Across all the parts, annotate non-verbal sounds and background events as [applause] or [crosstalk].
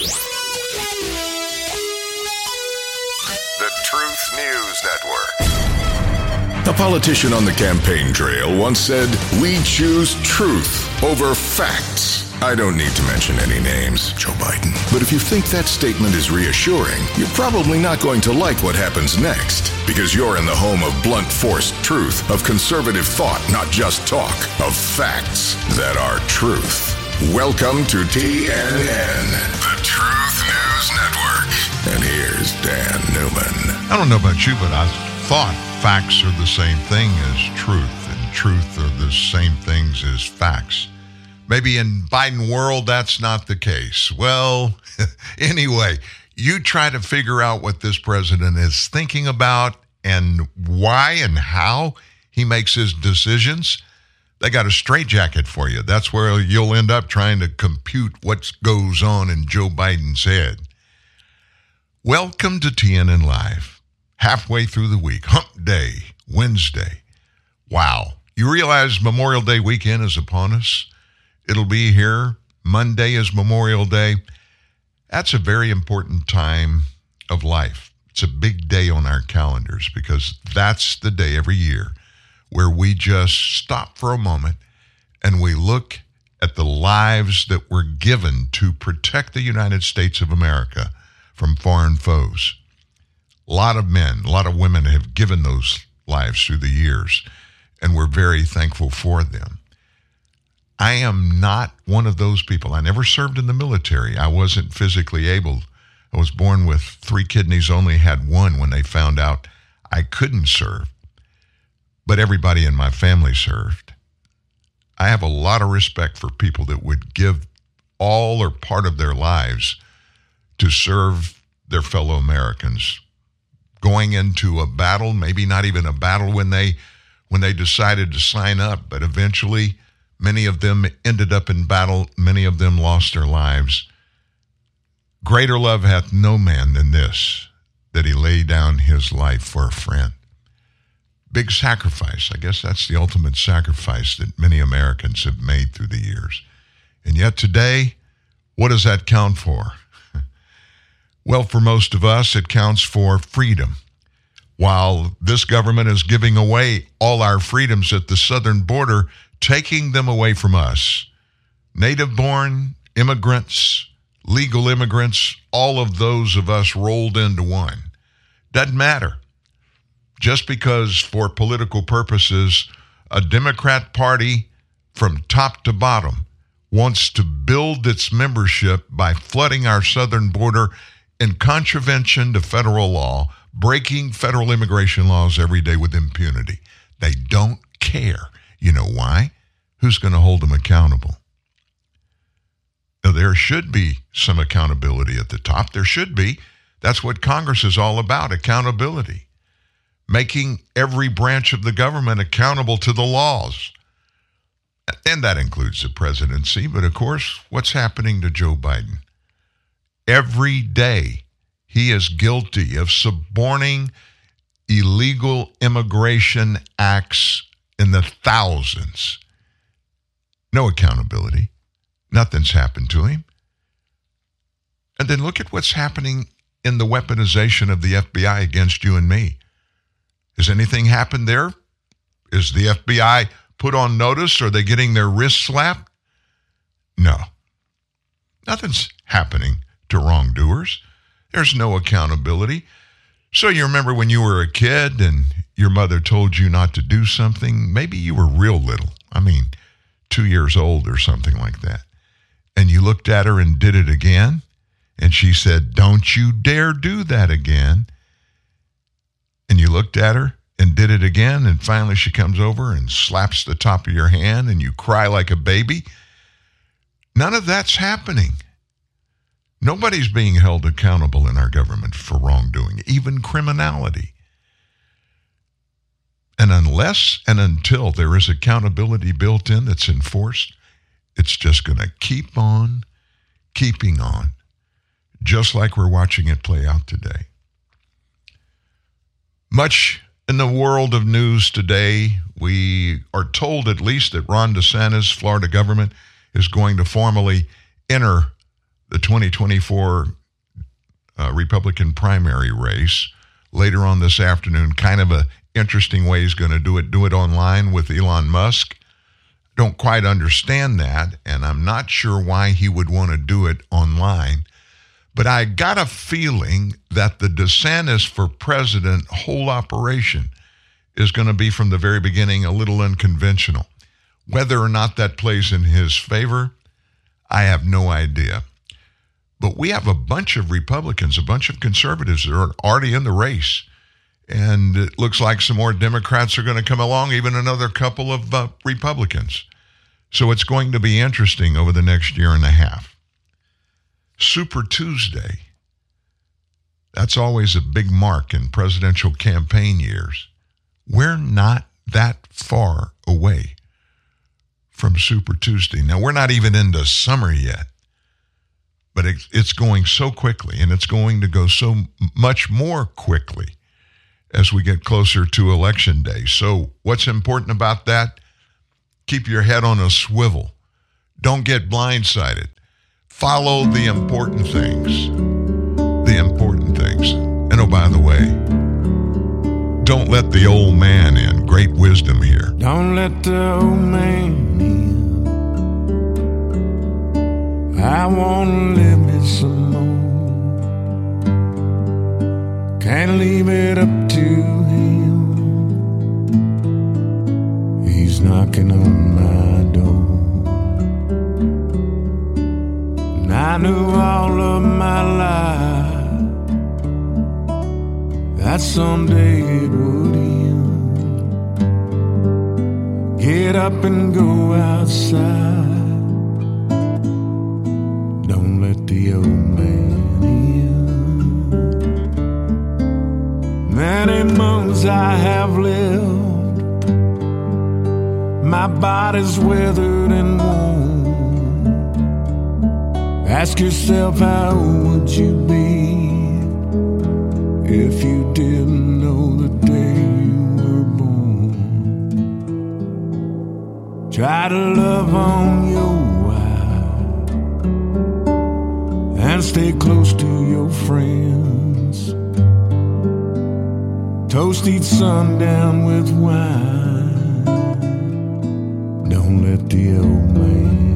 The Truth News Network. A politician on the campaign trail once said, We choose truth over facts. I don't need to mention any names, Joe Biden. But if you think that statement is reassuring, you're probably not going to like what happens next. Because you're in the home of blunt force truth, of conservative thought, not just talk, of facts that are truth. Welcome to TNN, the Truth News Network. And here's Dan Newman. I don't know about you, but I thought facts are the same thing as truth, and truth are the same things as facts. Maybe in Biden world that's not the case. Well, [laughs] anyway, you try to figure out what this president is thinking about and why and how he makes his decisions. They got a straitjacket for you. That's where you'll end up trying to compute what goes on in Joe Biden's head. Welcome to TNN Live. Halfway through the week, hump day, Wednesday. Wow. You realize Memorial Day weekend is upon us? It'll be here. Monday is Memorial Day. That's a very important time of life. It's a big day on our calendars because that's the day every year where we just stop for a moment and we look at the lives that were given to protect the United States of America from foreign foes. A lot of men, a lot of women have given those lives through the years, and we're very thankful for them. I am not one of those people. I never served in the military. I wasn't physically able. I was born with three kidneys, only had one when they found out I couldn't serve. But everybody in my family served. I have a lot of respect for people that would give all or part of their lives to serve their fellow Americans. Going into a battle, maybe not even a battle when they when they decided to sign up, but eventually Many of them ended up in battle, many of them lost their lives. Greater love hath no man than this, that he lay down his life for a friend. Big sacrifice. I guess that's the ultimate sacrifice that many Americans have made through the years. And yet today, what does that count for? [laughs] well, for most of us, it counts for freedom. While this government is giving away all our freedoms at the southern border, taking them away from us. Native born immigrants, legal immigrants, all of those of us rolled into one. Doesn't matter. Just because, for political purposes, a Democrat Party from top to bottom wants to build its membership by flooding our southern border in contravention to federal law, breaking federal immigration laws every day with impunity. They don't care. You know why? Who's going to hold them accountable? Now, there should be some accountability at the top. There should be. That's what Congress is all about accountability. Making every branch of the government accountable to the laws. And that includes the presidency. But of course, what's happening to Joe Biden? Every day, he is guilty of suborning illegal immigration acts in the thousands. No accountability. Nothing's happened to him. And then look at what's happening in the weaponization of the FBI against you and me. Has anything happened there? Is the FBI put on notice? Are they getting their wrists slapped? No. Nothing's happening to wrongdoers. There's no accountability. So you remember when you were a kid and your mother told you not to do something? Maybe you were real little. I mean, two years old or something like that. And you looked at her and did it again. And she said, Don't you dare do that again. And you looked at her and did it again. And finally she comes over and slaps the top of your hand and you cry like a baby. None of that's happening. Nobody's being held accountable in our government for wrongdoing, even criminality. And unless and until there is accountability built in that's enforced, it's just going to keep on keeping on, just like we're watching it play out today. Much in the world of news today, we are told at least that Ron DeSantis, Florida government, is going to formally enter the 2024 uh, Republican primary race later on this afternoon. Kind of a interesting way he's going to do it. Do it online with Elon Musk. Don't quite understand that, and I'm not sure why he would want to do it online. But I got a feeling that the DeSantis for president whole operation is going to be from the very beginning a little unconventional. Whether or not that plays in his favor, I have no idea. But we have a bunch of Republicans, a bunch of conservatives that are already in the race. And it looks like some more Democrats are going to come along, even another couple of uh, Republicans. So it's going to be interesting over the next year and a half. Super Tuesday. That's always a big mark in presidential campaign years. We're not that far away from Super Tuesday. Now, we're not even into summer yet, but it's going so quickly, and it's going to go so much more quickly as we get closer to Election Day. So, what's important about that? Keep your head on a swivel. Don't get blindsided. Follow the important things. The important things. And oh, by the way, don't let the old man in. Great wisdom here. Don't let the old man in. I want to live me some more. Can't leave it up to him. He's knocking on my door. And I knew all of my life that someday it would end. Get up and go outside. Don't let the old man in. Many months I have lived, my body's withered and worn. Ask yourself, how would you be if you didn't know the day you were born? Try to love on your wife and stay close to your friends. Toast each sundown with wine. Don't let the old man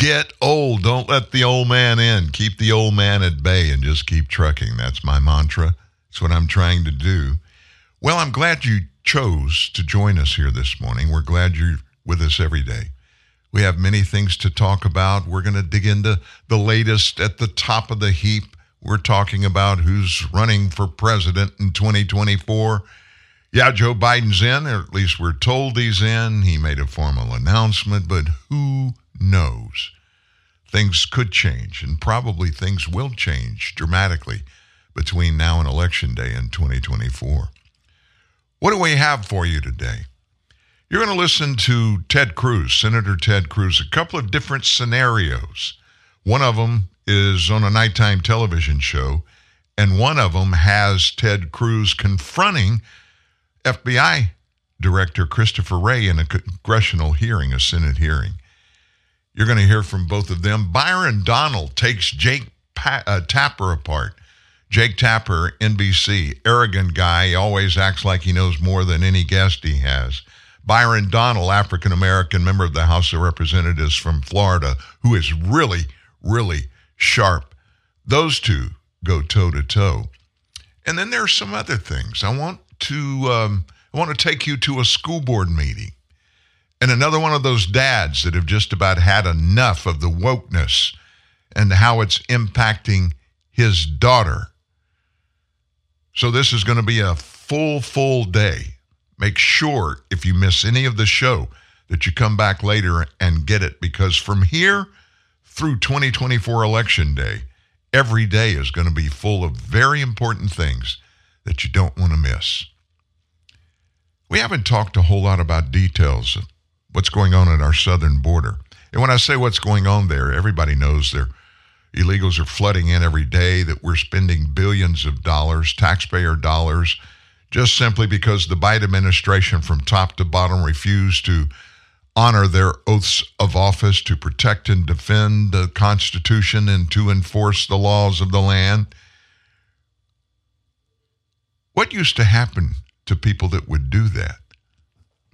get old. Don't let the old man in. Keep the old man at bay and just keep trucking. That's my mantra. That's what I'm trying to do. Well, I'm glad you chose to join us here this morning. We're glad you're with us every day. We have many things to talk about. We're going to dig into the latest at the top of the heap. We're talking about who's running for president in 2024. Yeah, Joe Biden's in, or at least we're told he's in. He made a formal announcement, but who knows? Things could change, and probably things will change dramatically between now and Election Day in 2024. What do we have for you today? You're going to listen to Ted Cruz, Senator Ted Cruz, a couple of different scenarios. One of them is on a nighttime television show, and one of them has Ted Cruz confronting FBI Director Christopher Wray in a congressional hearing, a Senate hearing. You're going to hear from both of them. Byron Donald takes Jake pa- uh, Tapper apart. Jake Tapper, NBC, arrogant guy. He always acts like he knows more than any guest he has. Byron Donald, African American member of the House of Representatives from Florida, who is really, really sharp. Those two go toe to toe. And then there are some other things. I want to um, I want to take you to a school board meeting. And another one of those dads that have just about had enough of the wokeness and how it's impacting his daughter. So this is going to be a full, full day. Make sure if you miss any of the show that you come back later and get it because from here through 2024 election day, every day is going to be full of very important things that you don't want to miss. We haven't talked a whole lot about details what's going on at our southern border. And when I say what's going on there, everybody knows there illegals are flooding in every day, that we're spending billions of dollars, taxpayer dollars, just simply because the Biden administration from top to bottom refused to honor their oaths of office to protect and defend the Constitution and to enforce the laws of the land. What used to happen to people that would do that?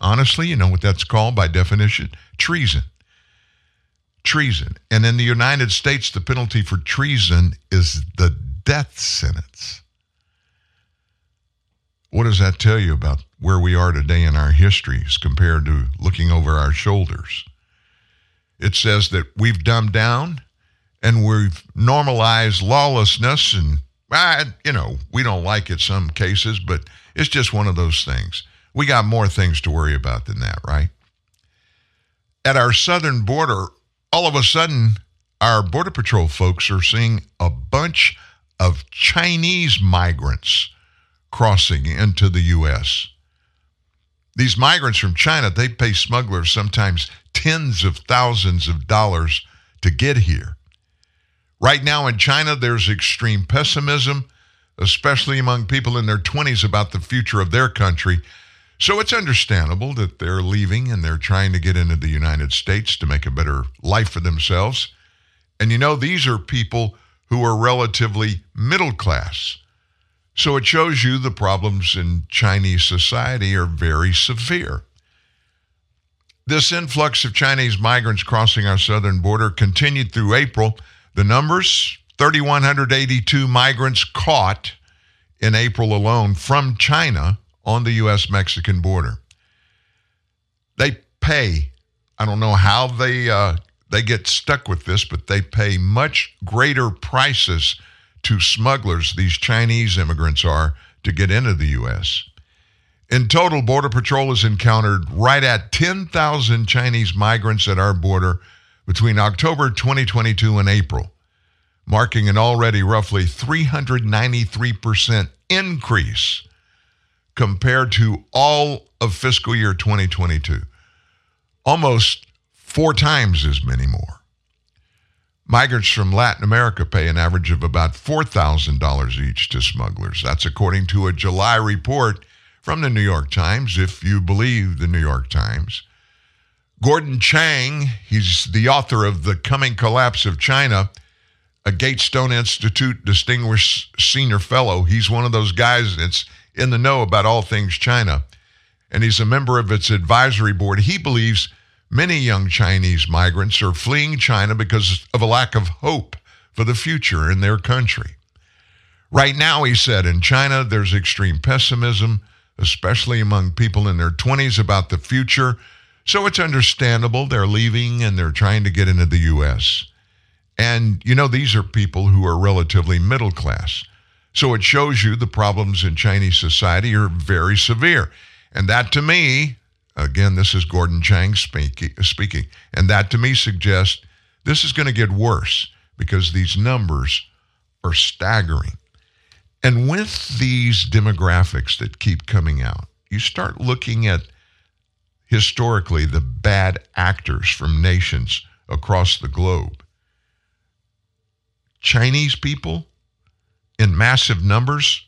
Honestly, you know what that's called by definition? Treason. Treason. And in the United States, the penalty for treason is the death sentence. What does that tell you about where we are today in our histories compared to looking over our shoulders? It says that we've dumbed down and we've normalized lawlessness and you know, we don't like it some cases, but it's just one of those things. We got more things to worry about than that, right? At our southern border, all of a sudden, our Border Patrol folks are seeing a bunch of Chinese migrants crossing into the U.S. These migrants from China, they pay smugglers sometimes tens of thousands of dollars to get here. Right now in China, there's extreme pessimism, especially among people in their 20s about the future of their country. So it's understandable that they're leaving and they're trying to get into the United States to make a better life for themselves. And you know, these are people who are relatively middle class. So it shows you the problems in Chinese society are very severe. This influx of Chinese migrants crossing our southern border continued through April. The numbers 3,182 migrants caught in April alone from China on the U.S. Mexican border. They pay, I don't know how they, uh, they get stuck with this, but they pay much greater prices to smugglers these Chinese immigrants are to get into the U.S. In total, Border Patrol has encountered right at 10,000 Chinese migrants at our border between October 2022 and April, marking an already roughly 393% increase compared to all of fiscal year 2022. Almost four times as many more. Migrants from Latin America pay an average of about $4,000 each to smugglers. That's according to a July report from the New York Times, if you believe the New York Times. Gordon Chang, he's the author of The Coming Collapse of China, a Gatestone Institute Distinguished Senior Fellow. He's one of those guys that's in the know about all things China, and he's a member of its advisory board. He believes Many young Chinese migrants are fleeing China because of a lack of hope for the future in their country. Right now, he said, in China, there's extreme pessimism, especially among people in their 20s about the future. So it's understandable they're leaving and they're trying to get into the U.S. And, you know, these are people who are relatively middle class. So it shows you the problems in Chinese society are very severe. And that to me Again, this is Gordon Chang speaking. And that to me suggests this is going to get worse because these numbers are staggering. And with these demographics that keep coming out, you start looking at historically the bad actors from nations across the globe. Chinese people in massive numbers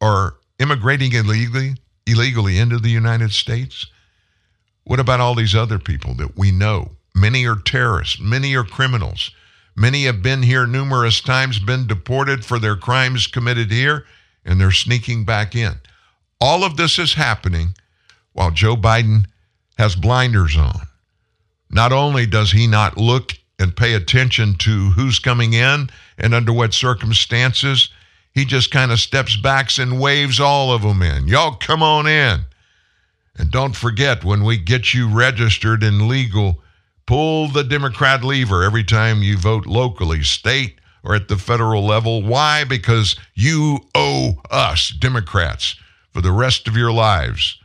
are immigrating illegally illegally into the United States. What about all these other people that we know, Many are terrorists. Many are criminals. Many have been here numerous times, been deported for their crimes committed here, and they're sneaking back in. All of this is happening while Joe Biden has blinders on. Not only does he not look and pay attention to who's coming in and under what circumstances, he just kind of steps back and waves all of them in. Y'all come on in. And don't forget, when we get you registered and legal, pull the Democrat lever every time you vote locally, state, or at the federal level. Why? Because you owe us, Democrats, for the rest of your lives.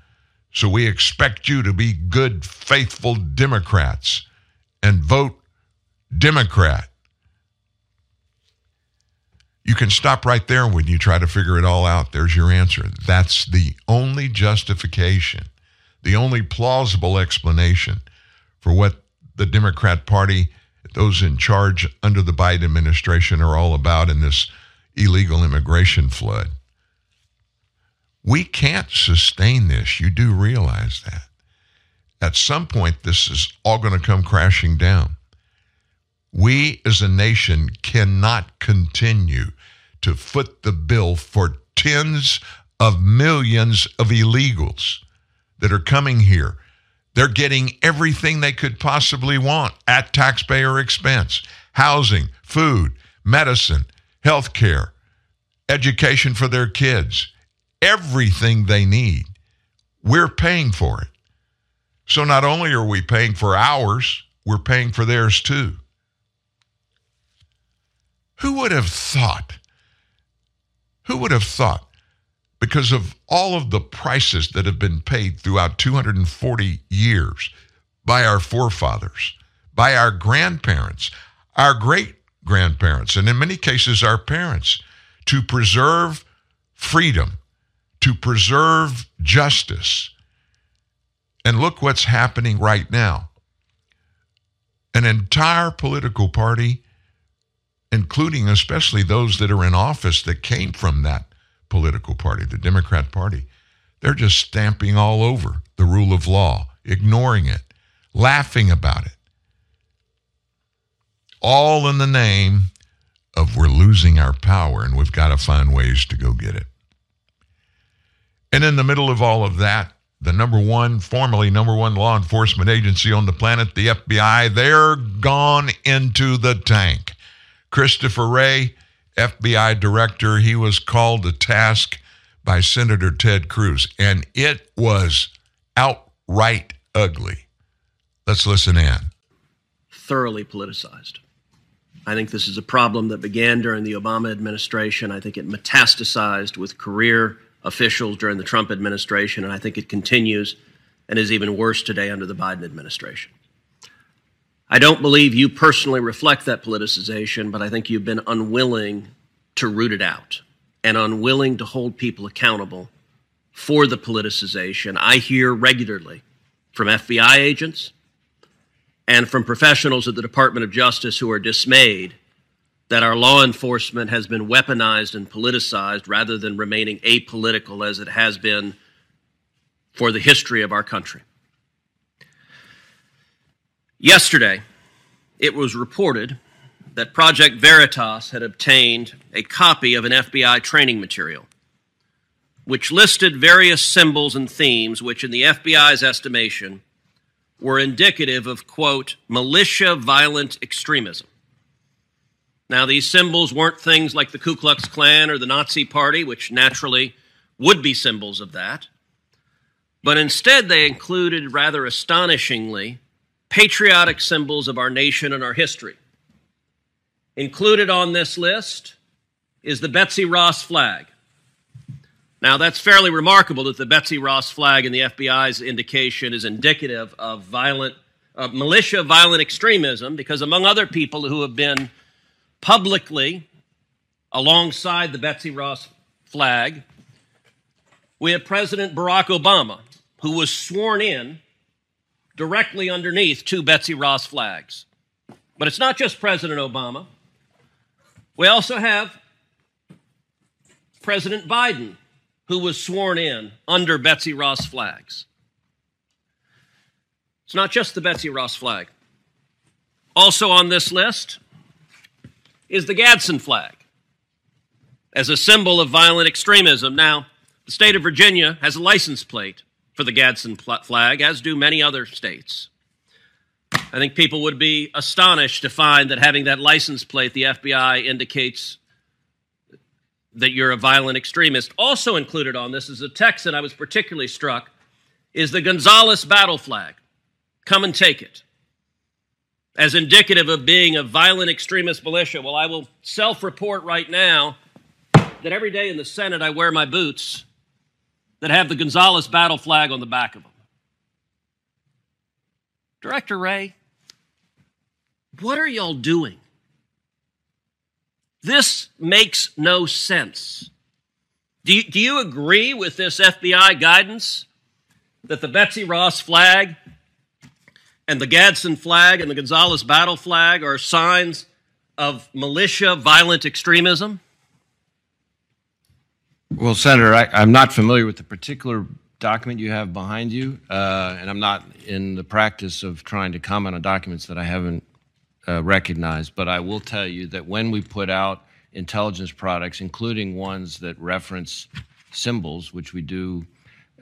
So we expect you to be good, faithful Democrats and vote Democrat. You can stop right there when you try to figure it all out. There's your answer. That's the only justification, the only plausible explanation for what the Democrat Party, those in charge under the Biden administration, are all about in this illegal immigration flood. We can't sustain this. You do realize that. At some point, this is all going to come crashing down. We as a nation cannot continue to foot the bill for tens of millions of illegals that are coming here. They're getting everything they could possibly want at taxpayer expense housing, food, medicine, health care, education for their kids, everything they need. We're paying for it. So not only are we paying for ours, we're paying for theirs too. Who would have thought? Who would have thought? Because of all of the prices that have been paid throughout 240 years by our forefathers, by our grandparents, our great grandparents, and in many cases our parents, to preserve freedom, to preserve justice. And look what's happening right now. An entire political party including especially those that are in office that came from that political party, the Democrat Party. They're just stamping all over the rule of law, ignoring it, laughing about it. All in the name of we're losing our power and we've got to find ways to go get it. And in the middle of all of that, the number one, formerly number one law enforcement agency on the planet, the FBI, they're gone into the tank. Christopher Wray, FBI director, he was called to task by Senator Ted Cruz, and it was outright ugly. Let's listen in. Thoroughly politicized. I think this is a problem that began during the Obama administration. I think it metastasized with career officials during the Trump administration, and I think it continues and is even worse today under the Biden administration. I don't believe you personally reflect that politicization, but I think you've been unwilling to root it out and unwilling to hold people accountable for the politicization. I hear regularly from FBI agents and from professionals at the Department of Justice who are dismayed that our law enforcement has been weaponized and politicized rather than remaining apolitical as it has been for the history of our country. Yesterday, it was reported that Project Veritas had obtained a copy of an FBI training material, which listed various symbols and themes which, in the FBI's estimation, were indicative of, quote, militia violent extremism. Now, these symbols weren't things like the Ku Klux Klan or the Nazi Party, which naturally would be symbols of that, but instead they included, rather astonishingly, patriotic symbols of our nation and our history. Included on this list is the Betsy Ross flag. Now, that's fairly remarkable that the Betsy Ross flag in the FBI's indication is indicative of violent, militia violent extremism, because among other people who have been publicly alongside the Betsy Ross flag, we have President Barack Obama, who was sworn in directly underneath two Betsy Ross flags. But it's not just President Obama. We also have President Biden, who was sworn in under Betsy Ross flags. It's not just the Betsy Ross flag. Also on this list is the Gadsden flag as a symbol of violent extremism. Now, the state of Virginia has a license plate for the Gadsden flag, as do many other states. I think people would be astonished to find that having that license plate, the FBI indicates that you're a violent extremist. Also included on this is a text that I was particularly struck is the Gonzales battle flag. Come and take it. As indicative of being a violent extremist militia. Well, I will self report right now that every day in the Senate I wear my boots that have the Gonzales battle flag on the back of them. Director Wray, what are y'all doing? This makes no sense. Do you, do you agree with this FBI guidance that the Betsy Ross flag and the Gadsden flag and the Gonzales battle flag are signs of militia violent extremism? Well, Senator, I, am not familiar with the particular document you have behind you, uh, and I'm not in the practice of trying to comment on documents that I haven't uh, recognized. But I will tell you that when we put out intelligence products, including ones that reference symbols, which we do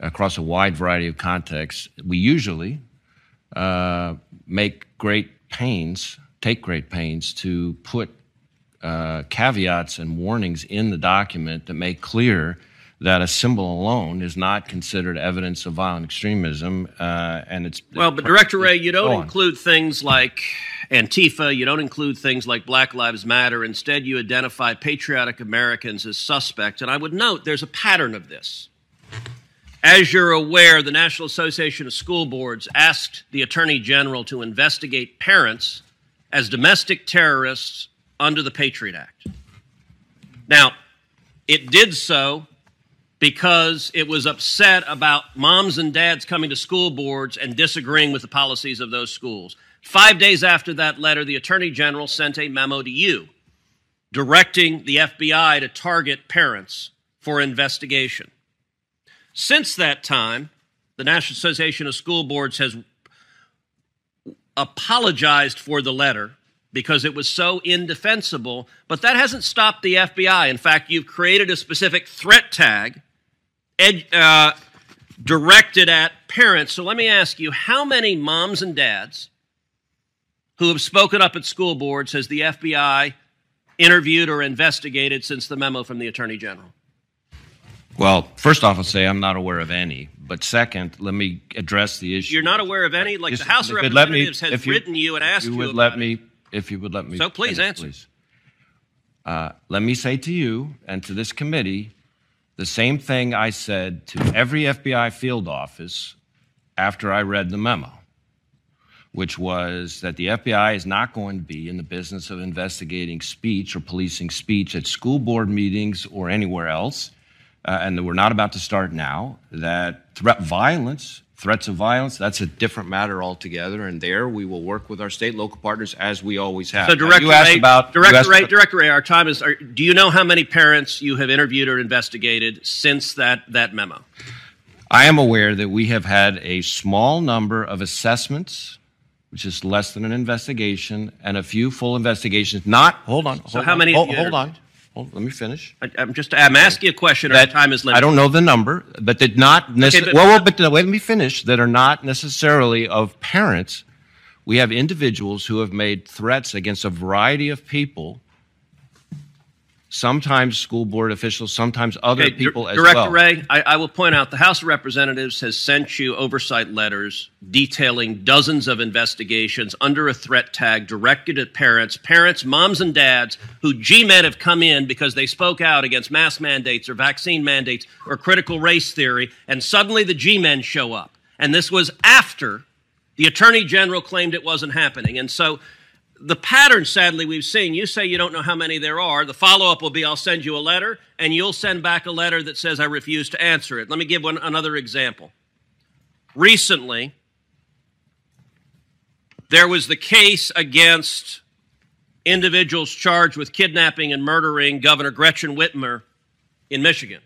across a wide variety of contexts, we usually uh, make great pains, take great pains to put uh, caveats and warnings in the document that make clear that a symbol alone is not considered evidence of violent extremism, uh, and it's well. But Director Wray, you don't include things like Antifa. You don't include things like Black Lives Matter. Instead, you identify patriotic Americans as suspects. And I would note there's a pattern of this. As you're aware, the National Association of School Boards asked the Attorney General to investigate parents as domestic terrorists under the Patriot Act. Now, it did so because it was upset about moms and dads coming to school boards and disagreeing with the policies of those schools. Five days after that letter, the Attorney General sent a memo to you directing the FBI to target parents for investigation. Since that time, the National Association of School Boards has apologized for the letter because it was so indefensible, but that hasn't stopped the FBI. In fact, you've created a specific threat tag ed, uh, directed at parents. So let me ask you how many moms and dads who have spoken up at school boards has the FBI interviewed or investigated since the memo from the Attorney General? Well, first off, I'll say I'm not aware of any. But second, let me address the issue. You're not aware of any? Like the House of Representatives me, has you, written you and asked you, you would let me, If you would let me. So please finish, answer. Please. Uh, let me say to you and to this committee the same thing I said to every FBI field office after I read the memo, which was that the FBI is not going to be in the business of investigating speech or policing speech at school board meetings or anywhere else uh, and that we're not about to start now, that threat violence, threats of violence, that's a different matter altogether. And there we will work with our state local partners as we always have. So, Director you asked Wray, about Director Wray, Director Wray, our time is. Are, do you know how many parents you have interviewed or investigated since that that memo? I am aware that we have had a small number of assessments which is less than an investigation, and a few full investigations. Not hold on. So hold how on, many? Hold, hold on. Let me finish. I, am just I'm asking a question. That, our time is limited. I don't know the number, but did not necessarily. Okay, well, well, but wait, let me finish. That are not necessarily of parents. We have individuals who have made threats against a variety of people sometimes school board officials, sometimes other okay, people as Director well. Director Wray, I, I, will point out the House of Representatives has sent you oversight letters detailing dozens of investigations under a threat tag directed at parents, parents, moms, and dads who G-men have come in because they spoke out against mask mandates or vaccine mandates or critical race theory, and suddenly the G-men show up. And this was after the Attorney General claimed it wasn't happening. And so the pattern, sadly, we've seen you say you don't know how many there are. The follow up will be I'll send you a letter, and you'll send back a letter that says I refuse to answer it. Let me give one, another example. Recently, there was the case against individuals charged with kidnapping and murdering Governor Gretchen Whitmer in Michigan.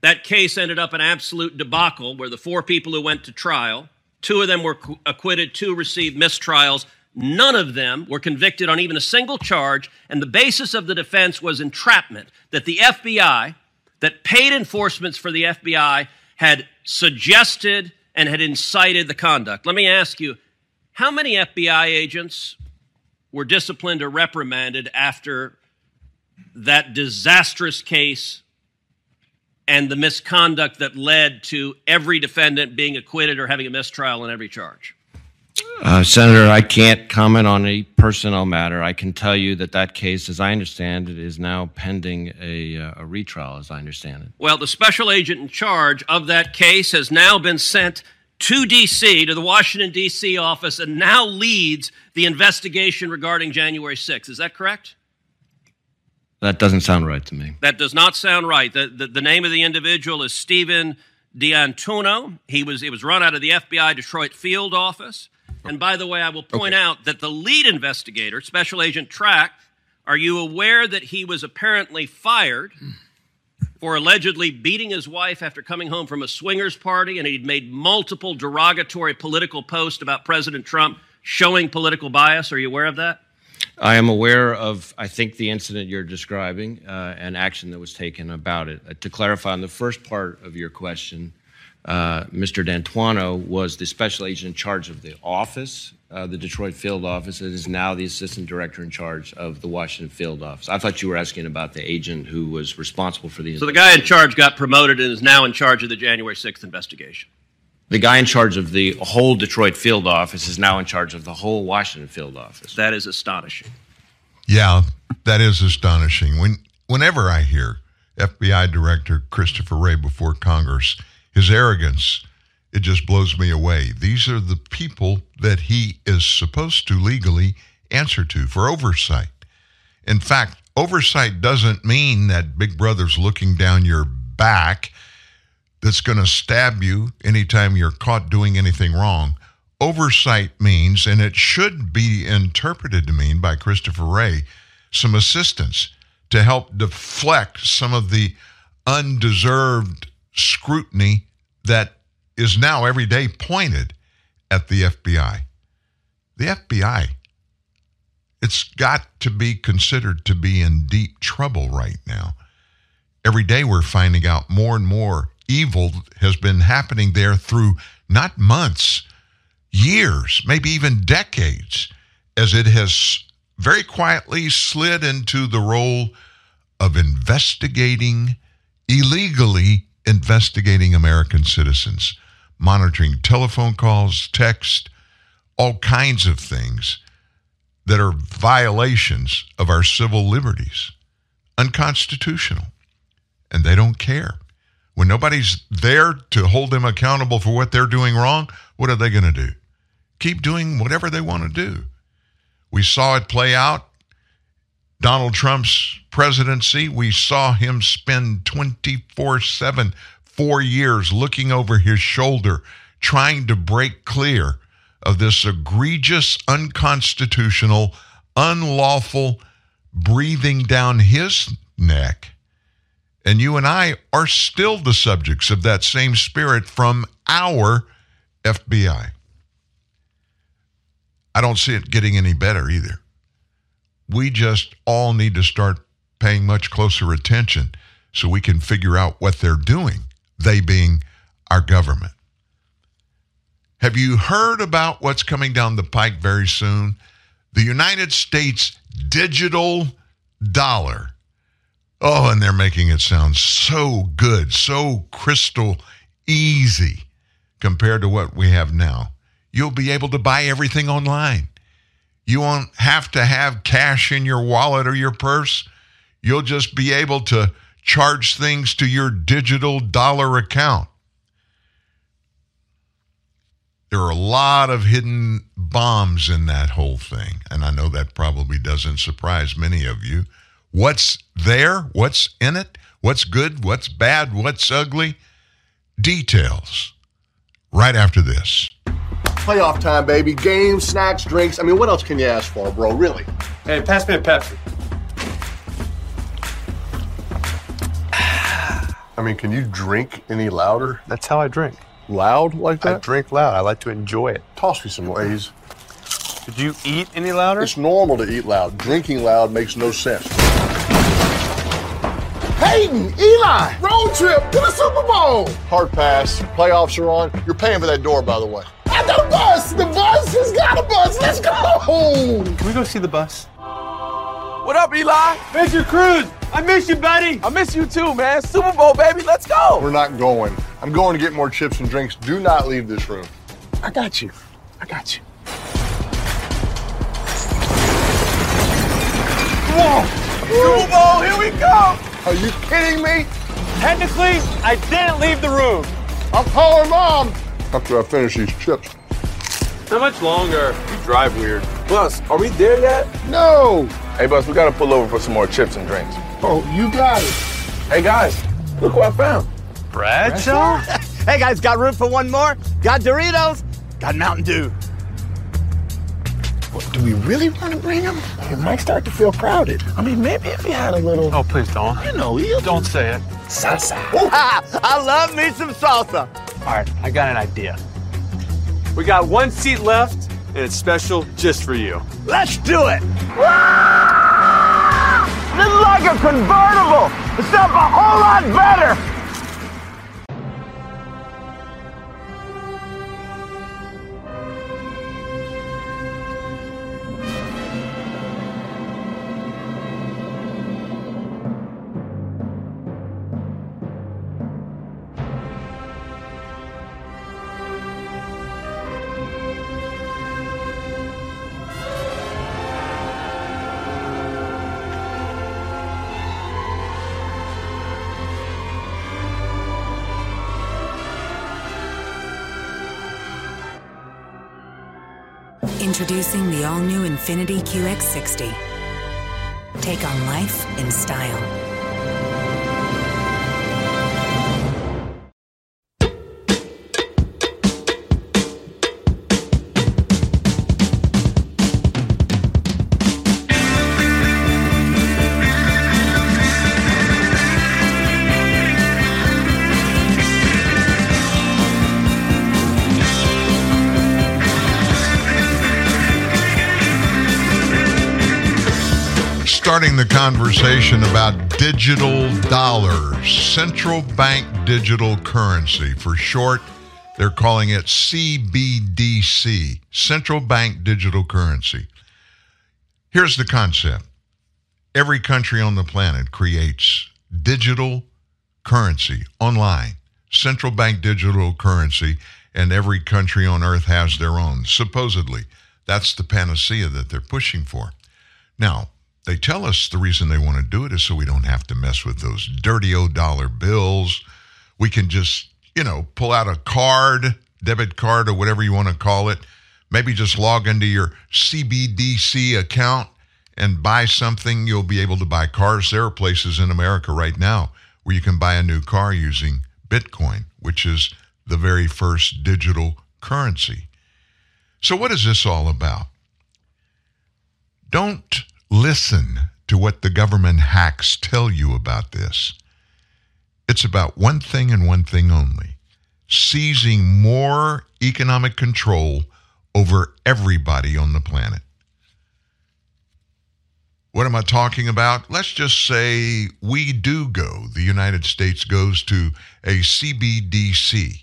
That case ended up an absolute debacle where the four people who went to trial, two of them were acquitted, two received mistrials None of them were convicted on even a single charge, and the basis of the defense was entrapment that the FBI, that paid enforcements for the FBI, had suggested and had incited the conduct. Let me ask you how many FBI agents were disciplined or reprimanded after that disastrous case and the misconduct that led to every defendant being acquitted or having a mistrial on every charge? Uh, Senator, I can't comment on a personnel matter. I can tell you that that case, as I understand it, is now pending a, uh, a retrial, as I understand it. Well, the special agent in charge of that case has now been sent to D.C., to the Washington, D.C. office, and now leads the investigation regarding January 6th. Is that correct? That doesn't sound right to me. That does not sound right. The, the, the name of the individual is Steven D'Antuono. He was, it was run out of the FBI Detroit field office. And by the way, I will point okay. out that the lead investigator, Special Agent Trask, are you aware that he was apparently fired for allegedly beating his wife after coming home from a swingers party and he'd made multiple derogatory political posts about President Trump showing political bias? Are you aware of that? I am aware of, I think, the incident you're describing uh, and action that was taken about it. Uh, to clarify on the first part of your question, uh, Mr. D'Antuono was the special agent in charge of the office, uh, the Detroit field office, and is now the assistant director in charge of the Washington field office. I thought you were asking about the agent who was responsible for the. So the guy in charge got promoted and is now in charge of the January 6th investigation. The guy in charge of the whole Detroit field office is now in charge of the whole Washington field office. That is astonishing. Yeah, that is astonishing. When whenever I hear FBI Director Christopher Wray before Congress his arrogance, it just blows me away. These are the people that he is supposed to legally answer to for oversight. In fact, oversight doesn't mean that Big Brother's looking down your back that's going to stab you anytime you're caught doing anything wrong. Oversight means, and it should be interpreted to mean by Christopher Wray, some assistance to help deflect some of the undeserved scrutiny that is now every day pointed at the FBI. The FBI, it's got to be considered to be in deep trouble right now. Every day we're finding out more and more evil has been happening there through not months, years, maybe even decades, as it has very quietly slid into the role of investigating illegally investigating American citizens, monitoring telephone calls, text, all kinds of things that are violations of our civil liberties, unconstitutional. And they don't care. When nobody's there to hold them accountable for what they're doing wrong, what are they going to do? Keep doing whatever they want to do. We saw it play out Donald Trump's presidency, we saw him spend 24 7, four years looking over his shoulder, trying to break clear of this egregious, unconstitutional, unlawful breathing down his neck. And you and I are still the subjects of that same spirit from our FBI. I don't see it getting any better either we just all need to start paying much closer attention so we can figure out what they're doing, they being our government. Have you heard about what's coming down the pike very soon? The United States digital dollar. Oh, and they're making it sound so good, so crystal easy compared to what we have now. You'll be able to buy everything online. You won't have to have cash in your wallet or your purse. You'll just be able to charge things to your digital dollar account. There are a lot of hidden bombs in that whole thing. And I know that probably doesn't surprise many of you. What's there? What's in it? What's good? What's bad? What's ugly? Details right after this. Playoff time, baby. Games, snacks, drinks. I mean, what else can you ask for, bro? Really? Hey, pass me a Pepsi. [sighs] I mean, can you drink any louder? That's how I drink. Loud like that? I drink loud. I like to enjoy it. Toss me some Lay's. Did you eat any louder? It's normal to eat loud. Drinking loud makes no sense. Hayden, Eli, road trip to the Super Bowl. Hard pass. Playoffs are on. You're paying for that door, by the way. At the bus. The bus has got a bus. Let's go. Can we go see the bus? What up, Eli? Mr. Cruz, I miss you, buddy. I miss you too, man. Super Bowl, baby. Let's go. We're not going. I'm going to get more chips and drinks. Do not leave this room. I got you. I got you. Super Bowl, here we go. Are you kidding me? Technically, I didn't leave the room. I'm calling mom after I finish these chips. How much longer? You drive weird. Bus, are we there yet? No. Hey, Bus, we gotta pull over for some more chips and drinks. Oh, you got it. Hey, guys, look what I found. Bradshaw? Hey guys, got room for one more? Got Doritos? Got Mountain Dew. What, do we really want to bring him? It might start to feel crowded. I mean, maybe if he had a little, Oh, please don't. you know, he'll Don't say it. Salsa. I love me some salsa. All right, I got an idea. We got one seat left, and it's special just for you. Let's do it. This is like a convertible, except a whole lot better. Introducing the all new Infiniti QX60. Take on life in style. Conversation about digital dollars, central bank digital currency. For short, they're calling it CBDC, central bank digital currency. Here's the concept every country on the planet creates digital currency online, central bank digital currency, and every country on earth has their own. Supposedly, that's the panacea that they're pushing for. Now, they tell us the reason they want to do it is so we don't have to mess with those dirty old dollar bills. We can just, you know, pull out a card, debit card, or whatever you want to call it. Maybe just log into your CBDC account and buy something. You'll be able to buy cars. There are places in America right now where you can buy a new car using Bitcoin, which is the very first digital currency. So, what is this all about? Don't listen to what the government hacks tell you about this. It's about one thing and one thing only seizing more economic control over everybody on the planet. What am I talking about? Let's just say we do go, the United States goes to a CBDC.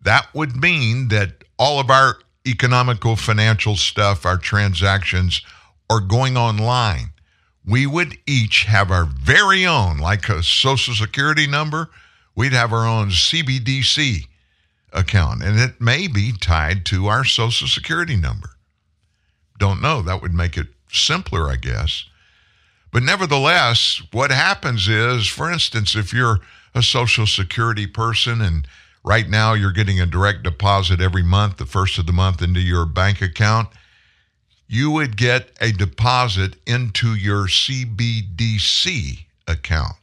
That would mean that all of our economical financial stuff, our transactions, are going online. We would each have our very own, like a social security number, we'd have our own CBDC account, and it may be tied to our social security number. Don't know. That would make it simpler, I guess. But nevertheless, what happens is, for instance, if you're a social security person and right now you're getting a direct deposit every month, the first of the month, into your bank account, you would get a deposit into your CBDC account.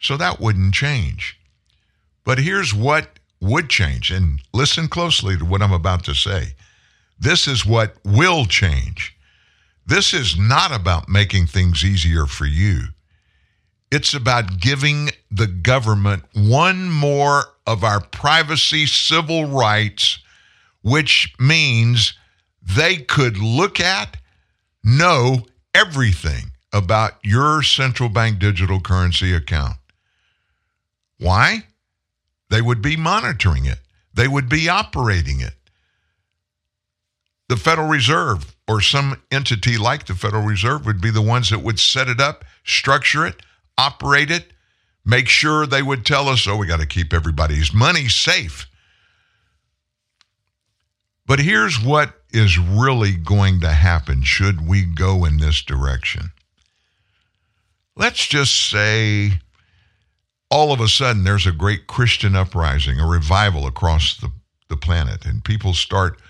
So that wouldn't change. But here's what would change, and listen closely to what I'm about to say. This is what will change. This is not about making things easier for you. It's about giving the government one more of our privacy civil rights, which means they could look at, know everything about your central bank digital currency account. Why? They would be monitoring it, they would be operating it. The Federal Reserve or some entity like the Federal Reserve would be the ones that would set it up, structure it, operate it, make sure they would tell us, oh, we got to keep everybody's money safe. But here's what is really going to happen should we go in this direction. Let's just say all of a sudden there's a great Christian uprising, a revival across the, the planet, and people start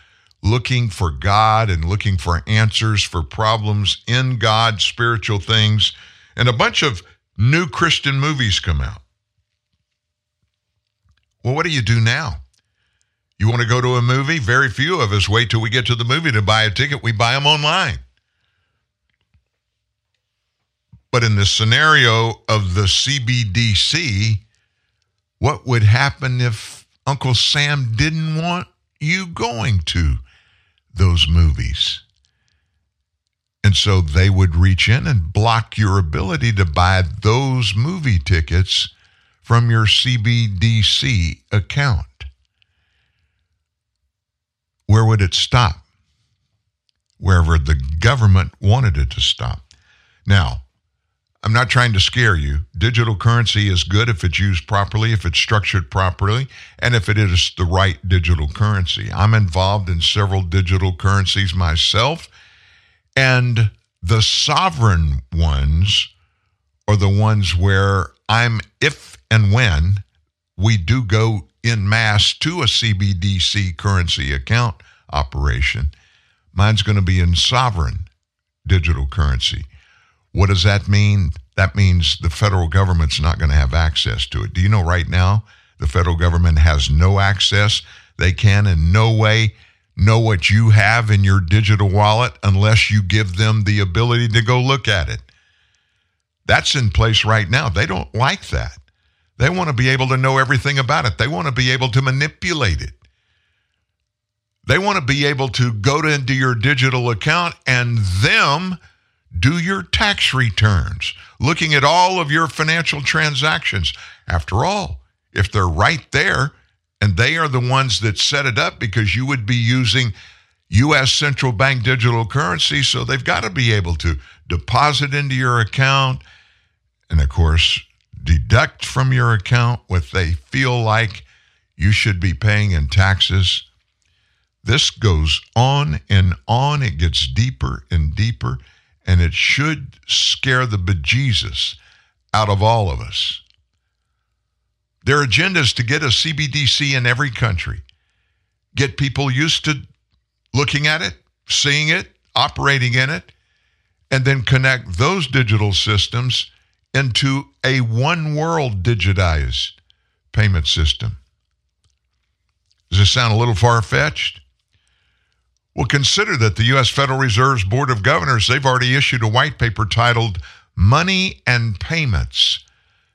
looking for God and looking for answers for problems in God, spiritual things, and a bunch of new Christian movies come out. Well, what do you do now? You want to go to a movie? Very few of us wait till we get to the movie to buy a ticket. We buy them online. But in the scenario of the CBDC, what would happen if Uncle Sam didn't want you going to those movies? And so they would reach in and block your ability to buy those movie tickets from your CBDC account. Where would it stop? Wherever the government wanted it to stop. Now, I'm not trying to scare you. Digital currency is good if it's used properly, if it's structured properly, and if it is the right digital currency. I'm involved in several digital currencies myself, and the sovereign ones are the ones where I'm, if and when we do go in mass to a CBDC currency account operation, mine's going to be in sovereign digital currency. What does that mean? That means the federal government's not going to have access to it. Do you know right now the federal government has no access? They can in no way know what you have in your digital wallet unless you give them the ability to go look at it. That's in place right now. They don't like that. They want to be able to know everything about it. They want to be able to manipulate it. They want to be able to go to, into your digital account and them do your tax returns, looking at all of your financial transactions. After all, if they're right there and they are the ones that set it up because you would be using U.S. central bank digital currency, so they've got to be able to deposit into your account and, of course, deduct from your account what they feel like you should be paying in taxes. This goes on and on. It gets deeper and deeper, and it should scare the bejesus out of all of us. Their agenda is to get a CBDC in every country, get people used to looking at it, seeing it, operating in it, and then connect those digital systems into a one world digitized payment system. Does this sound a little far fetched? Well, consider that the U.S. Federal Reserve's Board of Governors, they've already issued a white paper titled Money and Payments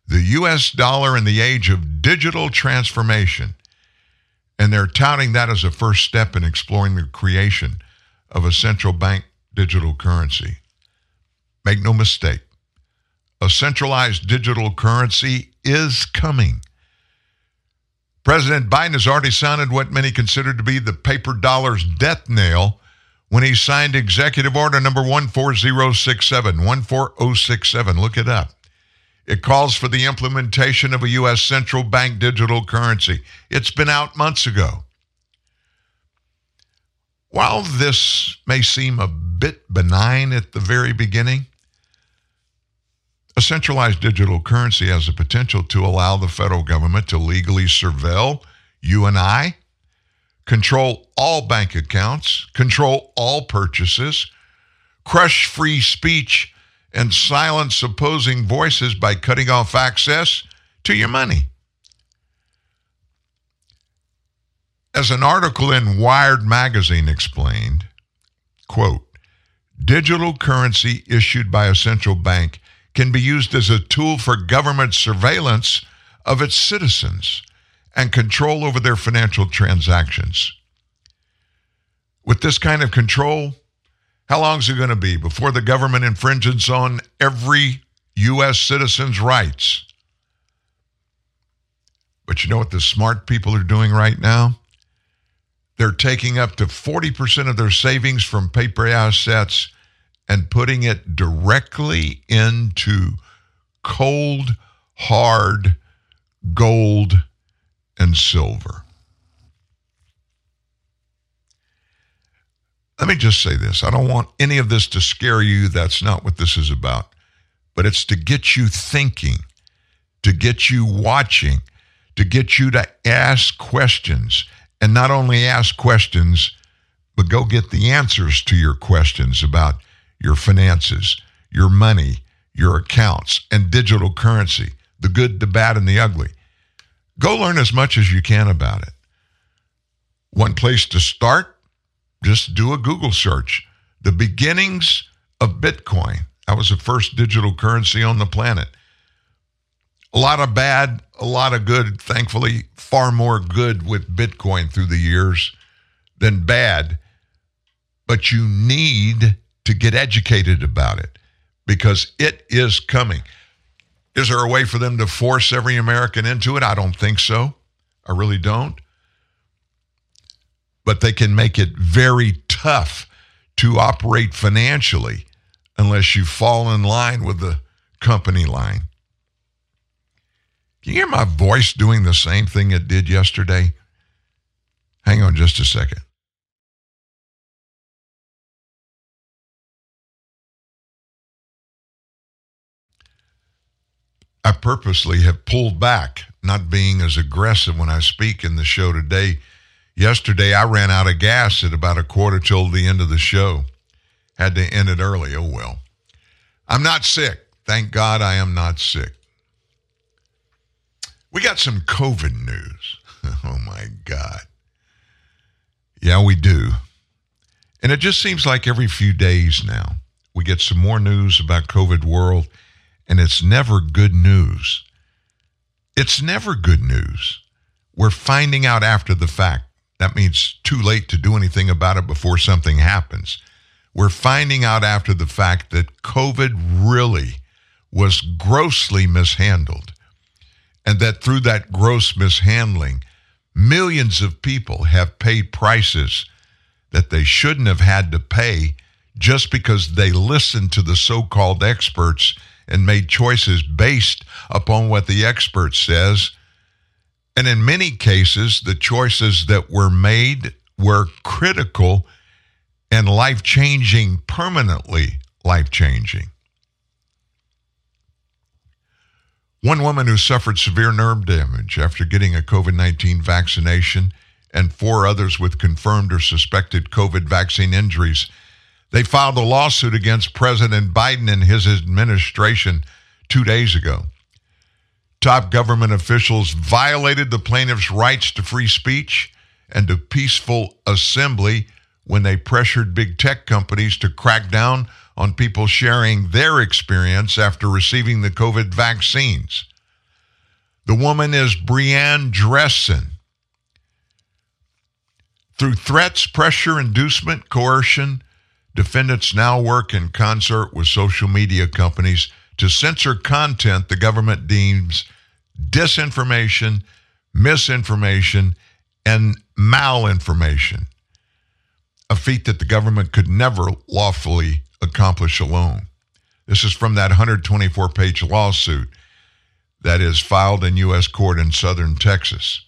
The U.S. Dollar in the Age of Digital Transformation. And they're touting that as a first step in exploring the creation of a central bank digital currency. Make no mistake, a centralized digital currency is coming. President Biden has already sounded what many consider to be the paper dollar's death nail when he signed Executive Order number 14067. 14067. Look it up. It calls for the implementation of a U.S. central bank digital currency. It's been out months ago. While this may seem a bit benign at the very beginning, a centralized digital currency has the potential to allow the federal government to legally surveil you and I, control all bank accounts, control all purchases, crush free speech, and silence opposing voices by cutting off access to your money. As an article in Wired magazine explained, quote, digital currency issued by a central bank can be used as a tool for government surveillance of its citizens and control over their financial transactions. with this kind of control, how long is it going to be before the government infringes on every U.S. citizen's rights? But you know what the smart people are doing right now? They're taking up to 40% of their savings from paper assets and putting it directly into cold, hard gold and silver. Let me just say this. I don't want any of this to scare you. That's not what this is about. But it's to get you thinking, to get you watching, to get you to ask questions. And not only ask questions, but go get the answers to your questions about your finances, your money, your accounts, and digital currency the good, the bad, and the ugly. Go learn as much as you can about it. One place to start just do a Google search. The beginnings of Bitcoin. That was the first digital currency on the planet. A lot of bad, a lot of good. Thankfully, far more good with Bitcoin through the years than bad. But you need to get educated about it because it is coming. Is there a way for them to force every American into it? I don't think so. I really don't but they can make it very tough to operate financially unless you fall in line with the company line. Can you hear my voice doing the same thing it did yesterday? Hang on just a second. I purposely have pulled back, not being as aggressive when I speak in the show today Yesterday, I ran out of gas at about a quarter till the end of the show. Had to end it early. Oh, well. I'm not sick. Thank God I am not sick. We got some COVID news. [laughs] oh, my God. Yeah, we do. And it just seems like every few days now, we get some more news about COVID world, and it's never good news. It's never good news. We're finding out after the fact. That means too late to do anything about it before something happens. We're finding out after the fact that COVID really was grossly mishandled. And that through that gross mishandling, millions of people have paid prices that they shouldn't have had to pay just because they listened to the so called experts and made choices based upon what the expert says and in many cases, the choices that were made were critical and life changing, permanently life changing. One woman who suffered severe nerve damage after getting a COVID 19 vaccination, and four others with confirmed or suspected COVID vaccine injuries. They filed a lawsuit against President Biden and his administration two days ago. Top government officials violated the plaintiff's rights to free speech and to peaceful assembly when they pressured big tech companies to crack down on people sharing their experience after receiving the COVID vaccines. The woman is Brianne Dressen. Through threats, pressure, inducement, coercion, defendants now work in concert with social media companies to censor content the government deems disinformation, misinformation, and malinformation, a feat that the government could never lawfully accomplish alone. This is from that 124 page lawsuit that is filed in U.S. court in southern Texas.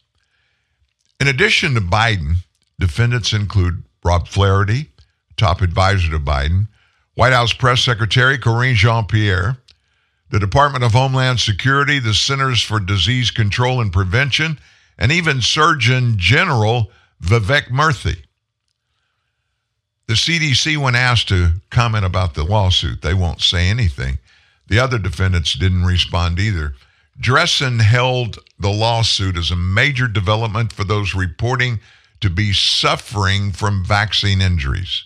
In addition to Biden, defendants include Rob Flaherty, top advisor to Biden, White House Press Secretary Karine Jean Pierre, the Department of Homeland Security, the Centers for Disease Control and Prevention, and even Surgeon General Vivek Murthy. The CDC, when asked to comment about the lawsuit, they won't say anything. The other defendants didn't respond either. Dressen held the lawsuit as a major development for those reporting to be suffering from vaccine injuries.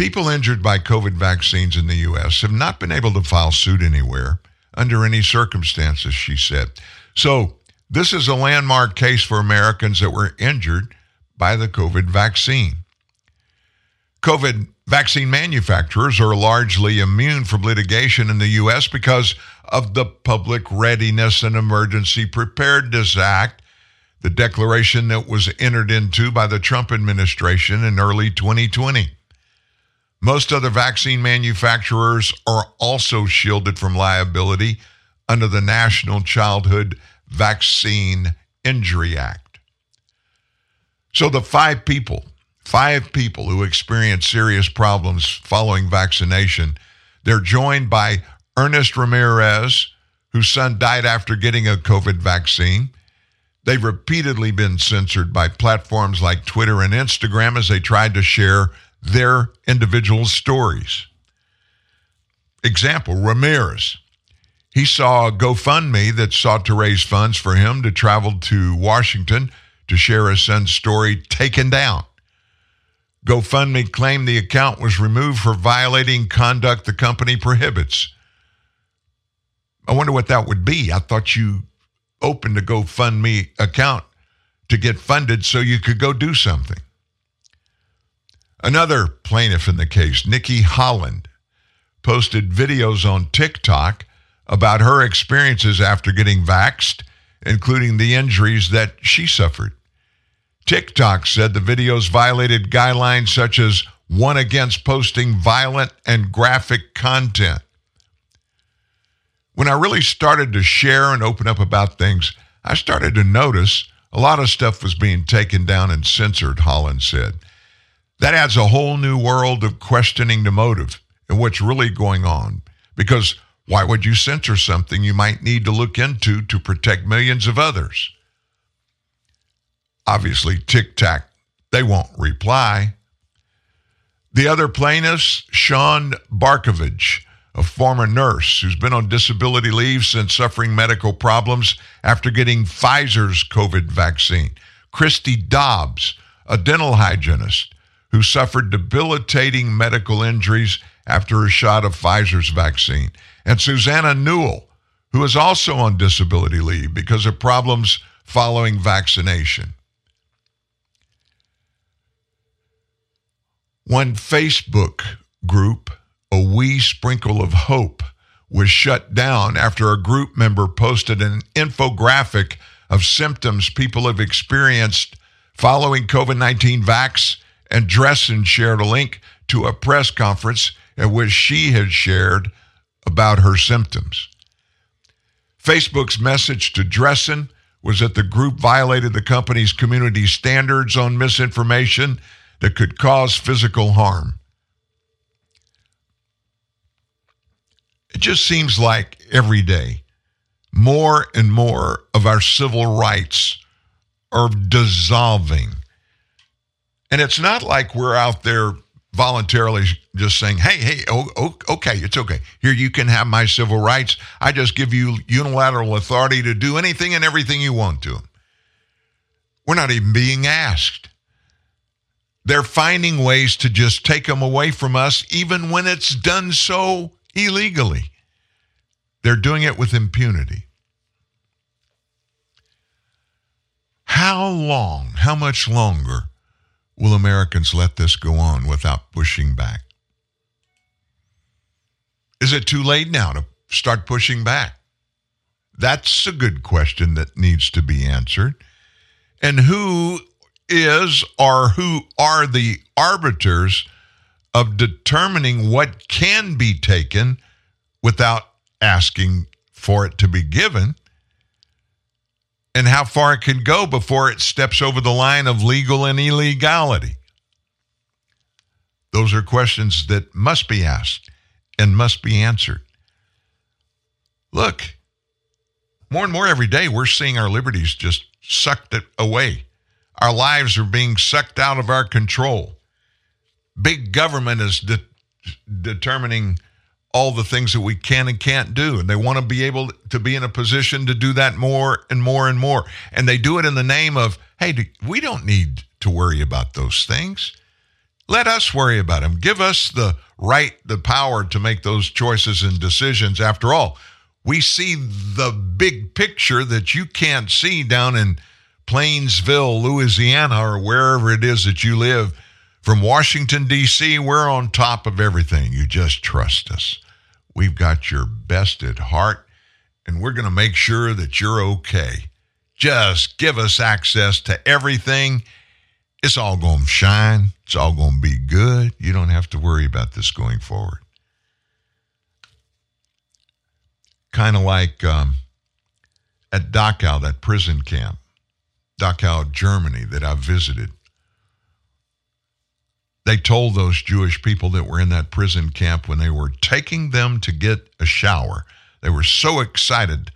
People injured by COVID vaccines in the U.S. have not been able to file suit anywhere under any circumstances, she said. So, this is a landmark case for Americans that were injured by the COVID vaccine. COVID vaccine manufacturers are largely immune from litigation in the U.S. because of the Public Readiness and Emergency Preparedness Act, the declaration that was entered into by the Trump administration in early 2020. Most other vaccine manufacturers are also shielded from liability under the National Childhood Vaccine Injury Act. So the five people five people who experienced serious problems following vaccination. They're joined by Ernest Ramirez, whose son died after getting a COVID vaccine. They've repeatedly been censored by platforms like Twitter and Instagram as they tried to share their individual stories. Example Ramirez. He saw a GoFundMe that sought to raise funds for him to travel to Washington to share his son's story taken down. GoFundMe claimed the account was removed for violating conduct the company prohibits. I wonder what that would be. I thought you opened a GoFundMe account to get funded so you could go do something. Another plaintiff in the case, Nikki Holland, posted videos on TikTok about her experiences after getting vaxxed, including the injuries that she suffered. TikTok said the videos violated guidelines such as one against posting violent and graphic content. When I really started to share and open up about things, I started to notice a lot of stuff was being taken down and censored, Holland said. That adds a whole new world of questioning the motive and what's really going on. Because why would you censor something you might need to look into to protect millions of others? Obviously, TikTok, they won't reply. The other plaintiffs, Sean Barcavage, a former nurse who's been on disability leave since suffering medical problems after getting Pfizer's COVID vaccine. Christy Dobbs, a dental hygienist who suffered debilitating medical injuries after a shot of Pfizer's vaccine. And Susanna Newell, who is also on disability leave because of problems following vaccination. One Facebook group, A Wee Sprinkle of Hope, was shut down after a group member posted an infographic of symptoms people have experienced following COVID 19 vax, and Dressen shared a link to a press conference at which she had shared about her symptoms. Facebook's message to Dressen was that the group violated the company's community standards on misinformation that could cause physical harm. It just seems like every day more and more of our civil rights are dissolving. And it's not like we're out there voluntarily just saying, hey, hey, oh, okay, it's okay. Here, you can have my civil rights. I just give you unilateral authority to do anything and everything you want to. We're not even being asked. They're finding ways to just take them away from us, even when it's done so illegally. They're doing it with impunity. How long, how much longer will Americans let this go on without pushing back? Is it too late now to start pushing back? That's a good question that needs to be answered. And who is or who are the arbiters of determining what can be taken without asking for it to be given and how far it can go before it steps over the line of legal and illegality. Those are questions that must be asked and must be answered. Look, more and more every day, we're seeing our liberties just sucked away our lives are being sucked out of our control. Big government is de- determining all the things that we can and can't do. And they want to be able to be in a position to do that more and more and more. And they do it in the name of, hey, we don't need to worry about those things. Let us worry about them. Give us the right, the power to make those choices and decisions. After all, we see the big picture that you can't see down in Plainsville, Louisiana, or wherever it is that you live. From Washington, D.C., we're on top of everything. You just trust us. We've got your best at heart, and we're going to make sure that you're okay. Just give us access to everything. It's all going to shine. It's all going to be good. You don't have to worry about this going forward. Kind of like um, at Dachau, that prison camp, Dachau, Germany, that I visited. They told those Jewish people that were in that prison camp when they were taking them to get a shower, they were so excited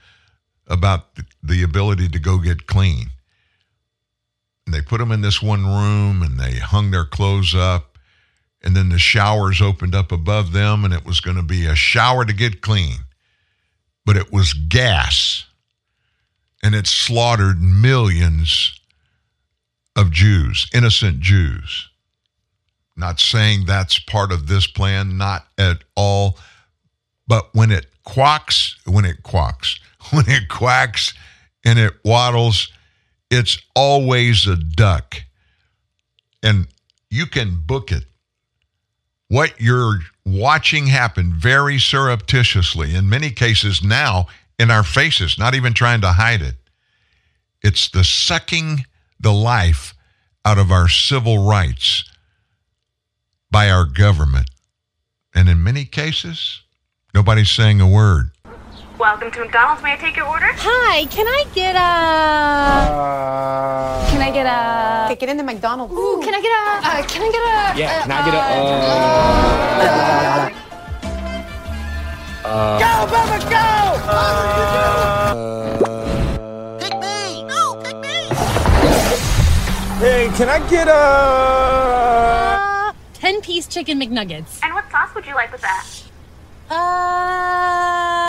about the ability to go get clean. And they put them in this one room and they hung their clothes up. And then the showers opened up above them, and it was going to be a shower to get clean. But it was gas. And it slaughtered millions of Jews, innocent Jews. Not saying that's part of this plan, not at all. But when it quacks, when it quacks, [laughs] when it quacks and it waddles, it's always a duck. And you can book it. What you're watching happen very surreptitiously, in many cases now, in our faces, not even trying to hide it. It's the sucking the life out of our civil rights by our government. And in many cases, nobody's saying a word. Welcome to McDonald's. May I take your order? Hi, can I get a? Uh, can I get a? Okay, get into McDonald's. Ooh, can I get a? Uh, can I get a? Yeah, uh, can I get a? Uh, uh, go, Bubba, go! pick me! No, pick me! Hey, can I get a? Ten-piece chicken McNuggets. And what sauce would you like with that? Uh.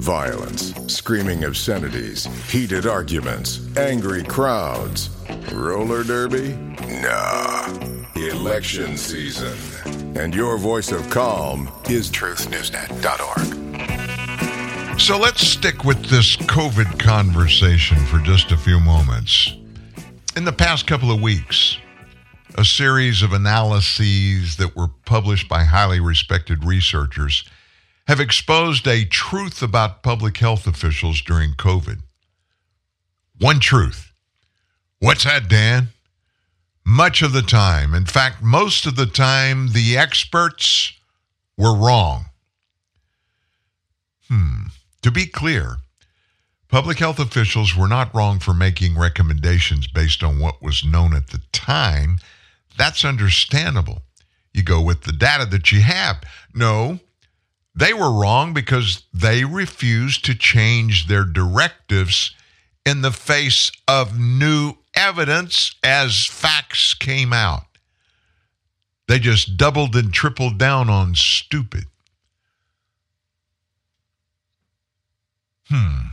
Violence, screaming obscenities, heated arguments, angry crowds. Roller derby? Nah. Election season. And your voice of calm is truthnewsnet.org. So let's stick with this COVID conversation for just a few moments. In the past couple of weeks, a series of analyses that were published by highly respected researchers have exposed a truth about public health officials during COVID. One truth. What's that, Dan? Much of the time, in fact, most of the time, the experts were wrong. Hmm. To be clear, public health officials were not wrong for making recommendations based on what was known at the time. That's understandable. You go with the data that you have. No, they were wrong because they refused to change their directives in the face of new evidence as facts came out. They just doubled and tripled down on stupid. Hmm.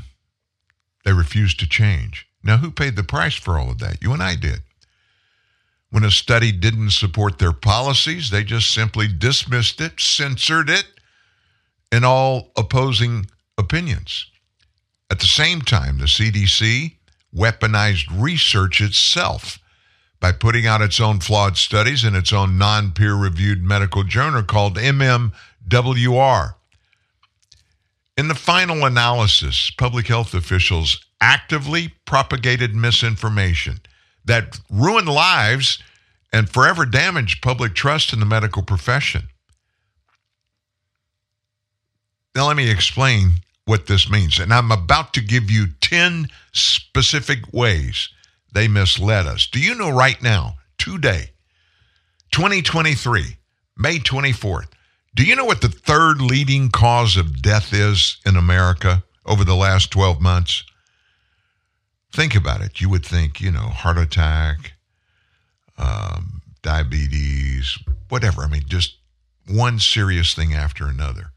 They refused to change. Now, who paid the price for all of that? You and I did. When a study didn't support their policies, they just simply dismissed it, censored it, and all opposing opinions. At the same time, the CDC weaponized research itself by putting out its own flawed studies in its own non peer reviewed medical journal called MMWR. In the final analysis, public health officials actively propagated misinformation that ruined lives and forever damaged public trust in the medical profession. Now, let me explain what this means. And I'm about to give you 10 specific ways they misled us. Do you know right now, today, 2023, May 24th, do you know what the third leading cause of death is in America over the last 12 months? Think about it. You would think, you know, heart attack, um, diabetes, whatever. I mean, just one serious thing after another.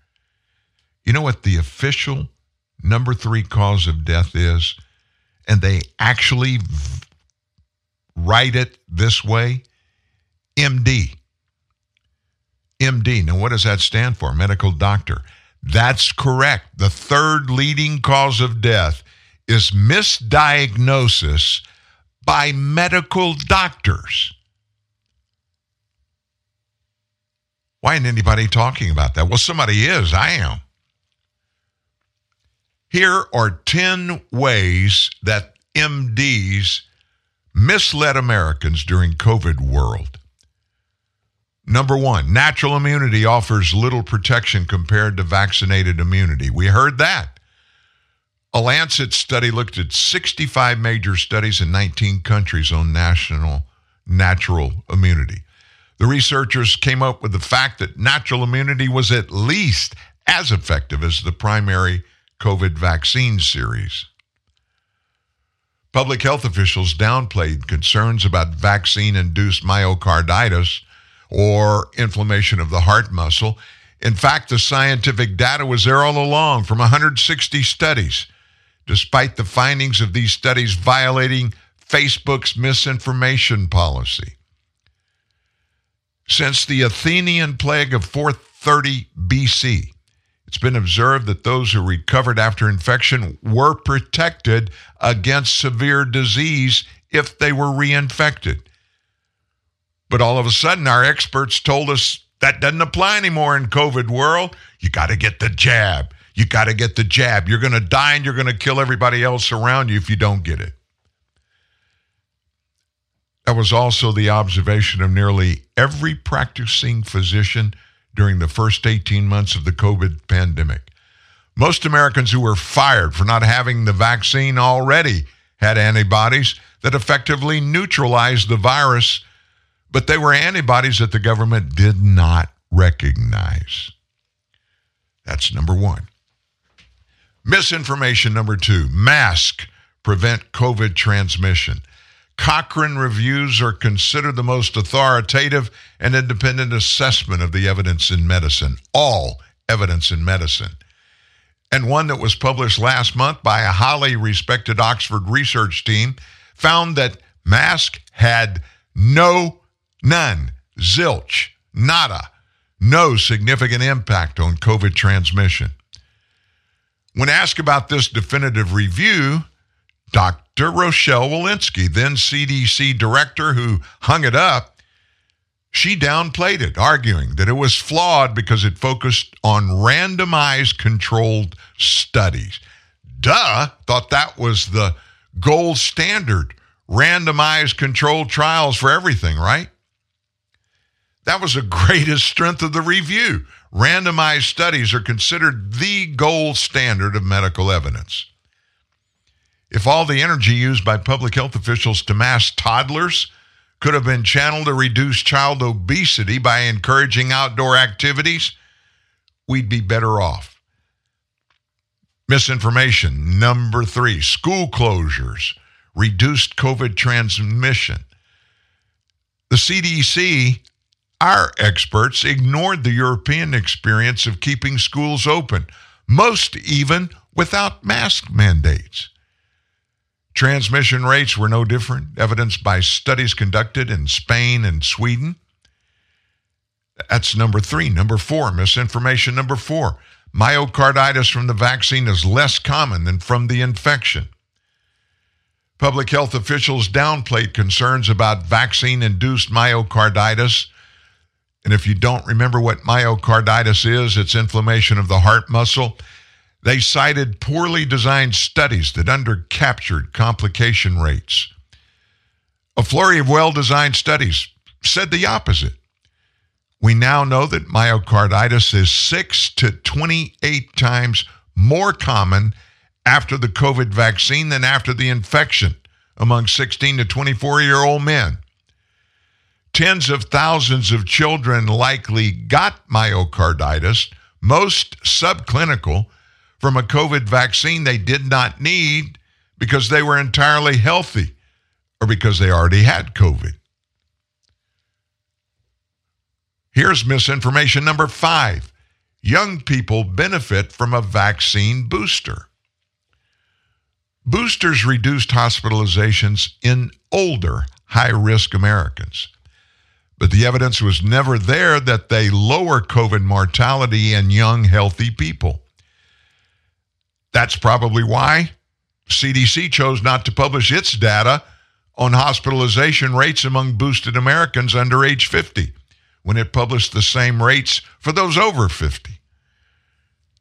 You know what the official number three cause of death is? And they actually write it this way MD. MD. Now, what does that stand for? Medical doctor. That's correct. The third leading cause of death is misdiagnosis by medical doctors. Why isn't anybody talking about that? Well, somebody is. I am. Here are 10 ways that MDs misled Americans during COVID world. Number one, natural immunity offers little protection compared to vaccinated immunity. We heard that. A Lancet study looked at 65 major studies in 19 countries on national natural immunity. The researchers came up with the fact that natural immunity was at least as effective as the primary COVID vaccine series. Public health officials downplayed concerns about vaccine induced myocarditis or inflammation of the heart muscle. In fact, the scientific data was there all along from 160 studies, despite the findings of these studies violating Facebook's misinformation policy. Since the Athenian plague of 430 BC, it's been observed that those who recovered after infection were protected against severe disease if they were reinfected. But all of a sudden, our experts told us that doesn't apply anymore in COVID world. You got to get the jab. You got to get the jab. You're going to die and you're going to kill everybody else around you if you don't get it. That was also the observation of nearly every practicing physician during the first 18 months of the COVID pandemic. Most Americans who were fired for not having the vaccine already had antibodies that effectively neutralized the virus, but they were antibodies that the government did not recognize. That's number one. Misinformation number two mask prevent COVID transmission. Cochrane reviews are considered the most authoritative and independent assessment of the evidence in medicine, all evidence in medicine. And one that was published last month by a highly respected Oxford research team found that mask had no, none, zilch, nada, no significant impact on COVID transmission. When asked about this definitive review, Dr. Rochelle Walensky, then CDC director who hung it up, she downplayed it, arguing that it was flawed because it focused on randomized controlled studies. Duh, thought that was the gold standard. Randomized controlled trials for everything, right? That was the [laughs] greatest strength of the review. Randomized studies are considered the gold standard of medical evidence. If all the energy used by public health officials to mask toddlers could have been channeled to reduce child obesity by encouraging outdoor activities, we'd be better off. Misinformation. Number three, school closures reduced COVID transmission. The CDC, our experts, ignored the European experience of keeping schools open, most even without mask mandates. Transmission rates were no different, evidenced by studies conducted in Spain and Sweden. That's number three. Number four, misinformation number four. Myocarditis from the vaccine is less common than from the infection. Public health officials downplayed concerns about vaccine induced myocarditis. And if you don't remember what myocarditis is, it's inflammation of the heart muscle. They cited poorly designed studies that undercaptured complication rates. A flurry of well designed studies said the opposite. We now know that myocarditis is 6 to 28 times more common after the COVID vaccine than after the infection among 16 to 24 year old men. Tens of thousands of children likely got myocarditis, most subclinical, from a COVID vaccine they did not need because they were entirely healthy or because they already had COVID. Here's misinformation number five young people benefit from a vaccine booster. Boosters reduced hospitalizations in older, high risk Americans. But the evidence was never there that they lower COVID mortality in young, healthy people. That's probably why CDC chose not to publish its data on hospitalization rates among boosted Americans under age 50 when it published the same rates for those over 50.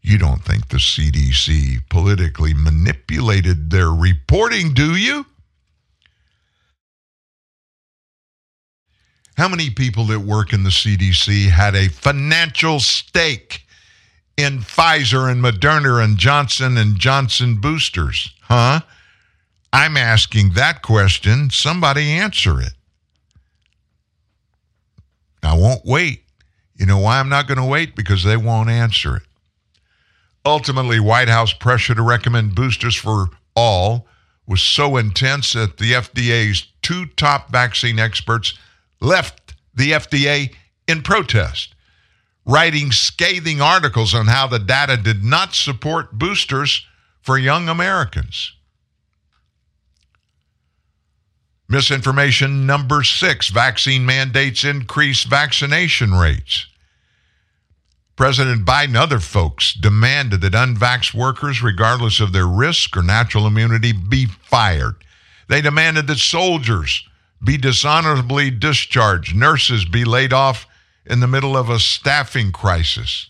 You don't think the CDC politically manipulated their reporting, do you? How many people that work in the CDC had a financial stake in Pfizer and Moderna and Johnson and Johnson boosters? Huh? I'm asking that question. Somebody answer it. I won't wait. You know why I'm not going to wait? Because they won't answer it. Ultimately, White House pressure to recommend boosters for all was so intense that the FDA's two top vaccine experts left the FDA in protest, writing scathing articles on how the data did not support boosters for young Americans. Misinformation number six vaccine mandates increase vaccination rates. President Biden other folks demanded that unvaxxed workers, regardless of their risk or natural immunity, be fired. They demanded that soldiers be dishonorably discharged, nurses be laid off in the middle of a staffing crisis.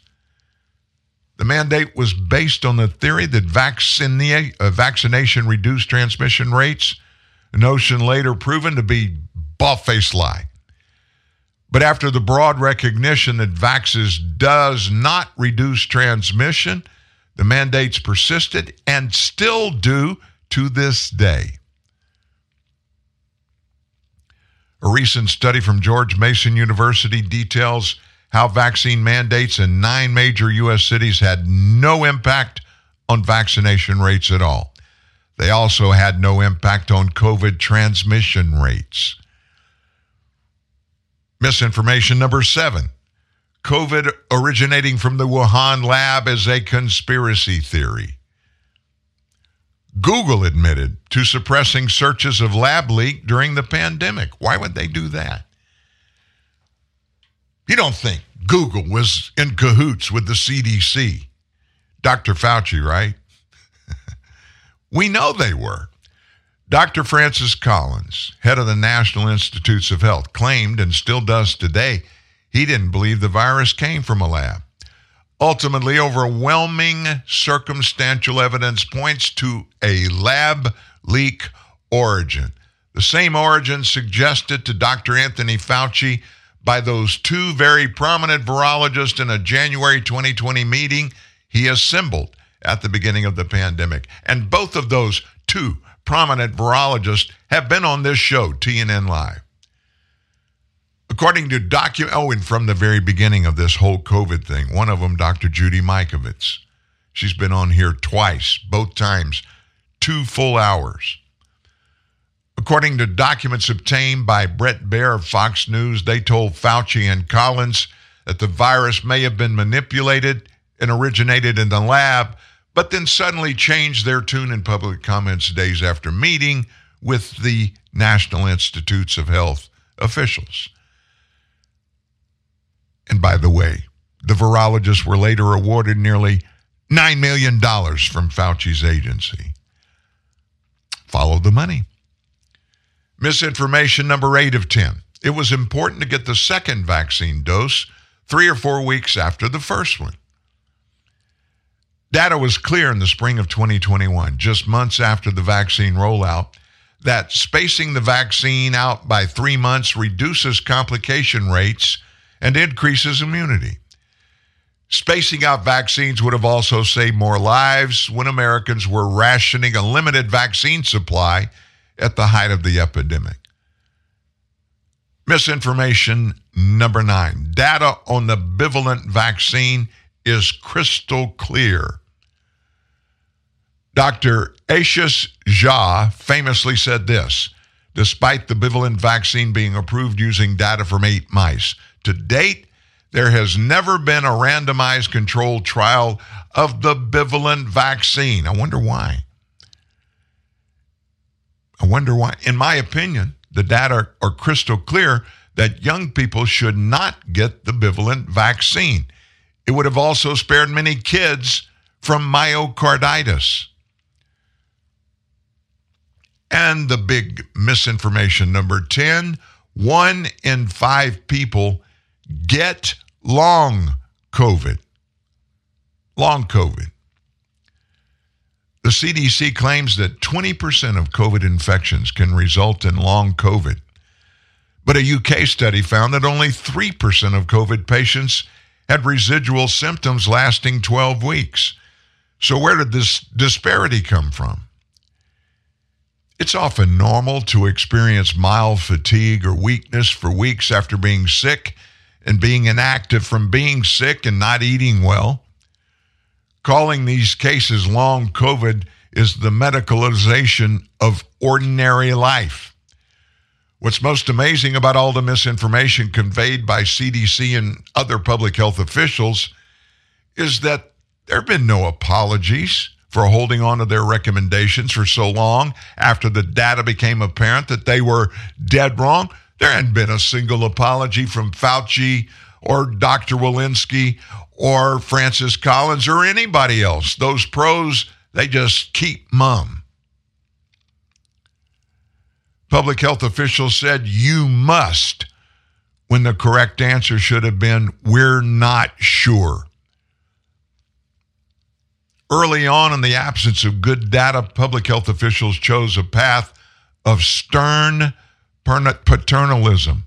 The mandate was based on the theory that uh, vaccination reduced transmission rates a notion later proven to be bald-faced lie. But after the broad recognition that vaxes does not reduce transmission, the mandates persisted and still do to this day. A recent study from George Mason University details how vaccine mandates in nine major U.S. cities had no impact on vaccination rates at all. They also had no impact on COVID transmission rates. Misinformation number seven COVID originating from the Wuhan lab is a conspiracy theory. Google admitted to suppressing searches of lab leak during the pandemic. Why would they do that? You don't think Google was in cahoots with the CDC? Dr. Fauci, right? [laughs] We know they were. Dr. Francis Collins, head of the National Institutes of Health, claimed and still does today he didn't believe the virus came from a lab. Ultimately, overwhelming circumstantial evidence points to a lab leak origin. The same origin suggested to Dr. Anthony Fauci by those two very prominent virologists in a January 2020 meeting he assembled at the beginning of the pandemic. And both of those two prominent virologists have been on this show, TNN Live. According to document, oh, and from the very beginning of this whole COVID thing, one of them, Dr. Judy Mikovits, she's been on here twice, both times, two full hours. According to documents obtained by Brett Baier of Fox News, they told Fauci and Collins that the virus may have been manipulated and originated in the lab but then suddenly changed their tune in public comments days after meeting with the National Institutes of Health officials. And by the way, the virologists were later awarded nearly $9 million from Fauci's agency. Follow the money. Misinformation number eight of 10. It was important to get the second vaccine dose three or four weeks after the first one. Data was clear in the spring of 2021, just months after the vaccine rollout, that spacing the vaccine out by three months reduces complication rates and increases immunity. Spacing out vaccines would have also saved more lives when Americans were rationing a limited vaccine supply at the height of the epidemic. Misinformation number nine data on the bivalent vaccine is crystal clear. Dr. Ashish Jha famously said this despite the bivalent vaccine being approved using data from eight mice. To date, there has never been a randomized controlled trial of the bivalent vaccine. I wonder why. I wonder why. In my opinion, the data are crystal clear that young people should not get the bivalent vaccine. It would have also spared many kids from myocarditis. And the big misinformation number 10 one in five people get long COVID. Long COVID. The CDC claims that 20% of COVID infections can result in long COVID. But a UK study found that only 3% of COVID patients had residual symptoms lasting 12 weeks. So, where did this disparity come from? It's often normal to experience mild fatigue or weakness for weeks after being sick and being inactive from being sick and not eating well. Calling these cases long COVID is the medicalization of ordinary life. What's most amazing about all the misinformation conveyed by CDC and other public health officials is that there have been no apologies for holding on to their recommendations for so long after the data became apparent that they were dead wrong. There hadn't been a single apology from Fauci or Dr. Walensky or Francis Collins or anybody else. Those pros, they just keep mum. Public health officials said you must, when the correct answer should have been, we're not sure. Early on, in the absence of good data, public health officials chose a path of stern paternalism.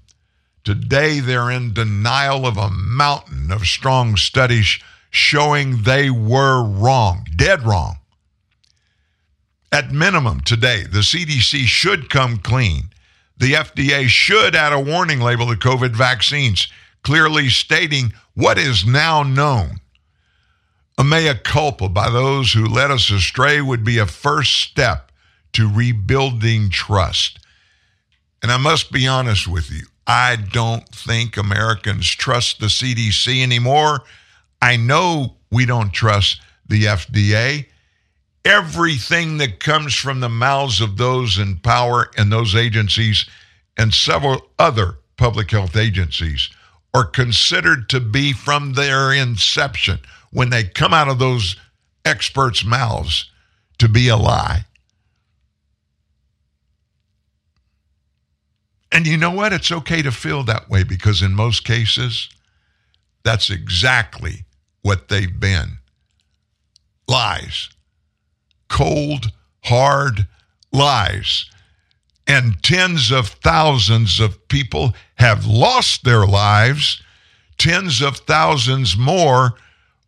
Today, they're in denial of a mountain of strong studies showing they were wrong, dead wrong. At minimum, today, the CDC should come clean. The FDA should add a warning label to COVID vaccines, clearly stating what is now known. A mea culpa by those who led us astray would be a first step to rebuilding trust. And I must be honest with you, I don't think Americans trust the CDC anymore. I know we don't trust the FDA. Everything that comes from the mouths of those in power and those agencies and several other public health agencies are considered to be from their inception when they come out of those experts' mouths to be a lie. And you know what? It's okay to feel that way because in most cases, that's exactly what they've been lies. Cold, hard lies. And tens of thousands of people have lost their lives. Tens of thousands more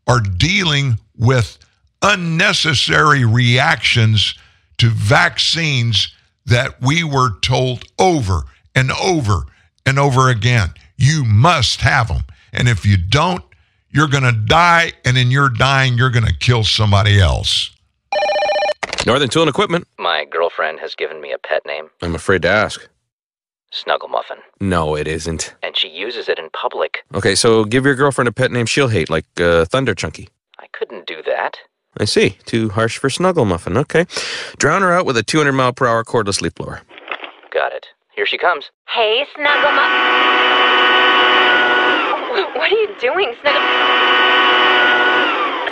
are dealing with unnecessary reactions to vaccines that we were told over and over and over again. You must have them. And if you don't, you're going to die. And in your dying, you're going to kill somebody else. Northern Tool and Equipment. My girlfriend has given me a pet name. I'm afraid to ask. Snuggle Muffin. No, it isn't. And she uses it in public. Okay, so give your girlfriend a pet name she'll hate, like uh, Thunder Chunky. I couldn't do that. I see. Too harsh for Snuggle Muffin. Okay. Drown her out with a 200 mile per hour cordless leaf blower. Got it. Here she comes. Hey, Snuggle Muff. What are you doing, Snuggle?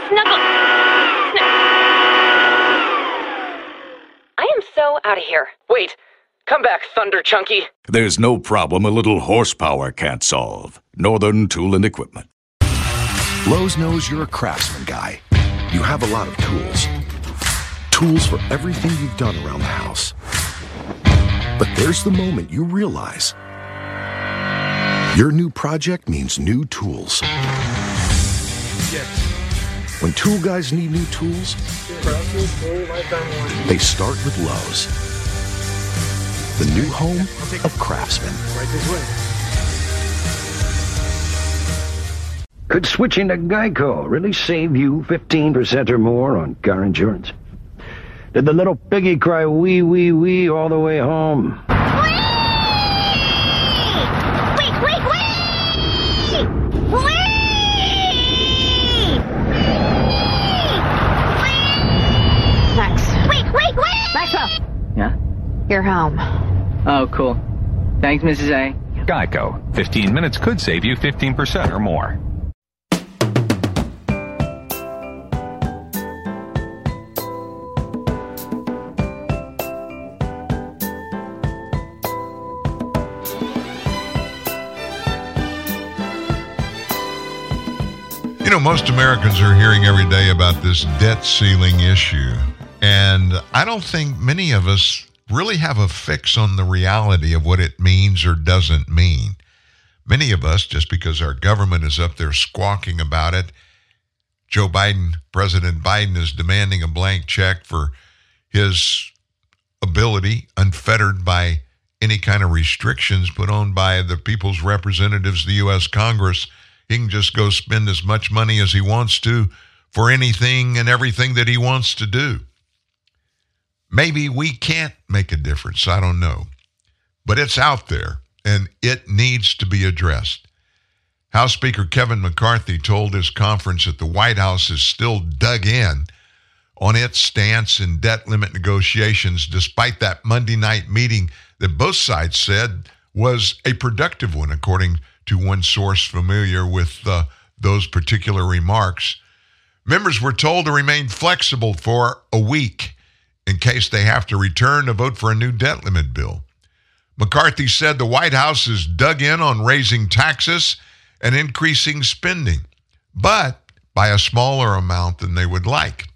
Snuggle. Snuggle. I am so out of here. Wait! Come back, Thunder Chunky! There's no problem a little horsepower can't solve. Northern Tool and Equipment. Lowe's knows you're a craftsman guy. You have a lot of tools. Tools for everything you've done around the house. But there's the moment you realize your new project means new tools. Yes. When tool guys need new tools, they start with Lowe's, the new home of Craftsman. Could switching to Geico really save you 15% or more on car insurance? Did the little piggy cry wee wee wee all the way home? You're home. Oh, cool. Thanks, Mrs. A. Geico. 15 minutes could save you 15% or more. Know, most Americans are hearing every day about this debt ceiling issue. And I don't think many of us really have a fix on the reality of what it means or doesn't mean. Many of us, just because our government is up there squawking about it, Joe Biden, President Biden, is demanding a blank check for his ability, unfettered by any kind of restrictions put on by the people's representatives, the U.S. Congress. He can just go spend as much money as he wants to for anything and everything that he wants to do. Maybe we can't make a difference. I don't know. But it's out there and it needs to be addressed. House Speaker Kevin McCarthy told his conference that the White House is still dug in on its stance in debt limit negotiations, despite that Monday night meeting that both sides said was a productive one, according to one source familiar with uh, those particular remarks. Members were told to remain flexible for a week in case they have to return to vote for a new debt limit bill. McCarthy said the White House is dug in on raising taxes and increasing spending, but by a smaller amount than they would like.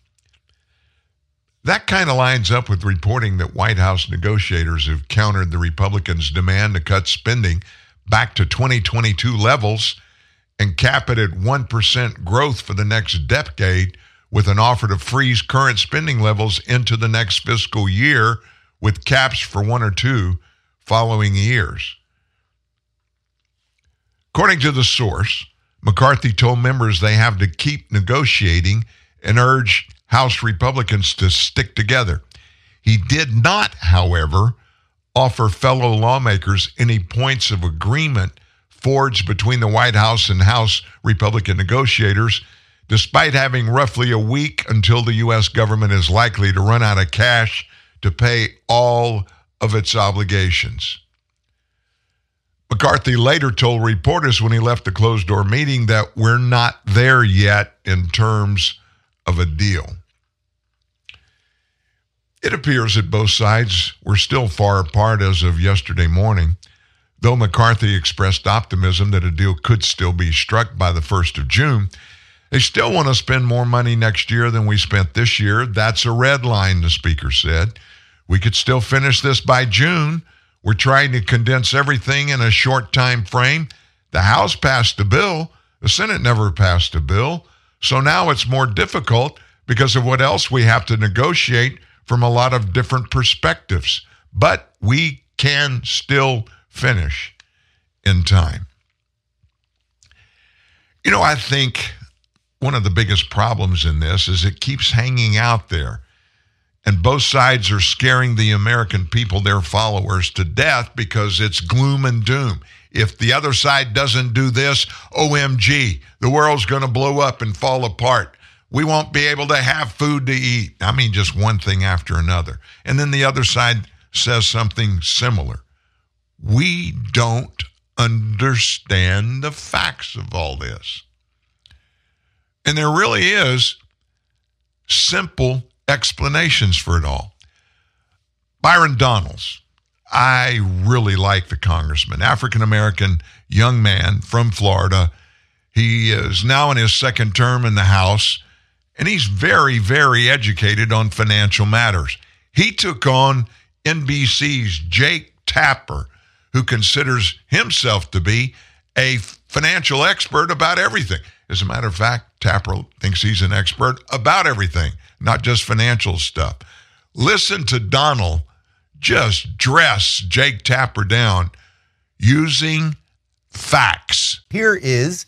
That kind of lines up with reporting that White House negotiators have countered the Republicans' demand to cut spending back to 2022 levels and cap it at 1% growth for the next decade with an offer to freeze current spending levels into the next fiscal year with caps for one or two following years. According to the source, McCarthy told members they have to keep negotiating and urged House Republicans to stick together. He did not, however, offer fellow lawmakers any points of agreement forged between the White House and House Republican negotiators, despite having roughly a week until the U.S. government is likely to run out of cash to pay all of its obligations. McCarthy later told reporters when he left the closed door meeting that we're not there yet in terms of a deal. It appears that both sides were still far apart as of yesterday morning, though McCarthy expressed optimism that a deal could still be struck by the 1st of June. They still want to spend more money next year than we spent this year. That's a red line, the speaker said. We could still finish this by June. We're trying to condense everything in a short time frame. The House passed a bill, the Senate never passed a bill. So now it's more difficult because of what else we have to negotiate from a lot of different perspectives. But we can still finish in time. You know, I think one of the biggest problems in this is it keeps hanging out there. And both sides are scaring the American people, their followers, to death because it's gloom and doom. If the other side doesn't do this, OMG, the world's going to blow up and fall apart. We won't be able to have food to eat. I mean, just one thing after another. And then the other side says something similar. We don't understand the facts of all this. And there really is simple explanations for it all. Byron Donalds, I really like the congressman, African American young man from Florida. He is now in his second term in the House, and he's very, very educated on financial matters. He took on NBC's Jake Tapper, who considers himself to be a financial expert about everything. As a matter of fact, Tapper thinks he's an expert about everything, not just financial stuff. Listen to Donald just dress Jake Tapper down using facts. Here is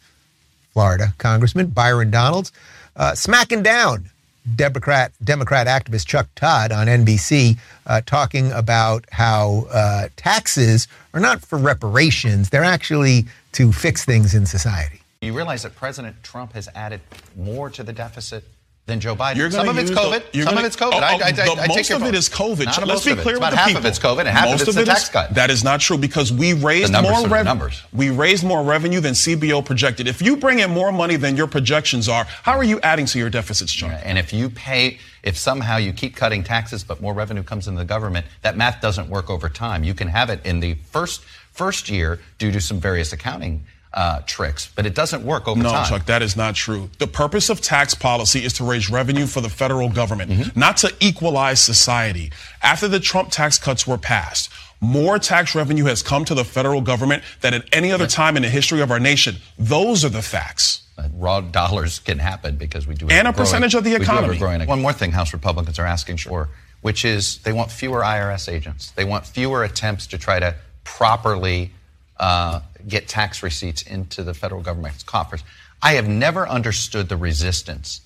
Florida Congressman Byron Donalds uh, smacking down Democrat Democrat activist Chuck Todd on NBC, uh, talking about how uh, taxes are not for reparations; they're actually to fix things in society. You realize that President Trump has added more to the deficit than Joe Biden. You're Some of it's the- COVID. you're Some gonna- of it's COVID. Oh, I, I, oh, I, the- I take most of it is COVID. Not Let's be of it. clear with the half people. of it's COVID and half most of it's the tax is- cut. That is not true because we raised numbers more revenue. We raised more revenue than CBO projected. If you bring in more money than your projections are, how are you adding to your deficits, Chuck? And if you pay, if somehow you keep cutting taxes but more revenue comes into the government, that math doesn't work over time. You can have it in the first first year due to some various accounting uh, tricks, but it doesn't work over no, time. Chuck, that is not true. The purpose of tax policy is to raise revenue for the federal government, Mm-hmm. not to equalize society. After the Trump tax cuts were passed, more tax revenue has come to the federal government than at any other time in the history of our nation. Those are the facts. Uh, raw dollars can happen because we do have And a growing- percentage of the we do economy. growing- One more thing House Republicans are asking for, which is they want fewer IRS agents. They want fewer attempts to try to properly uh, get tax receipts into the federal government's coffers. I have never understood the resistance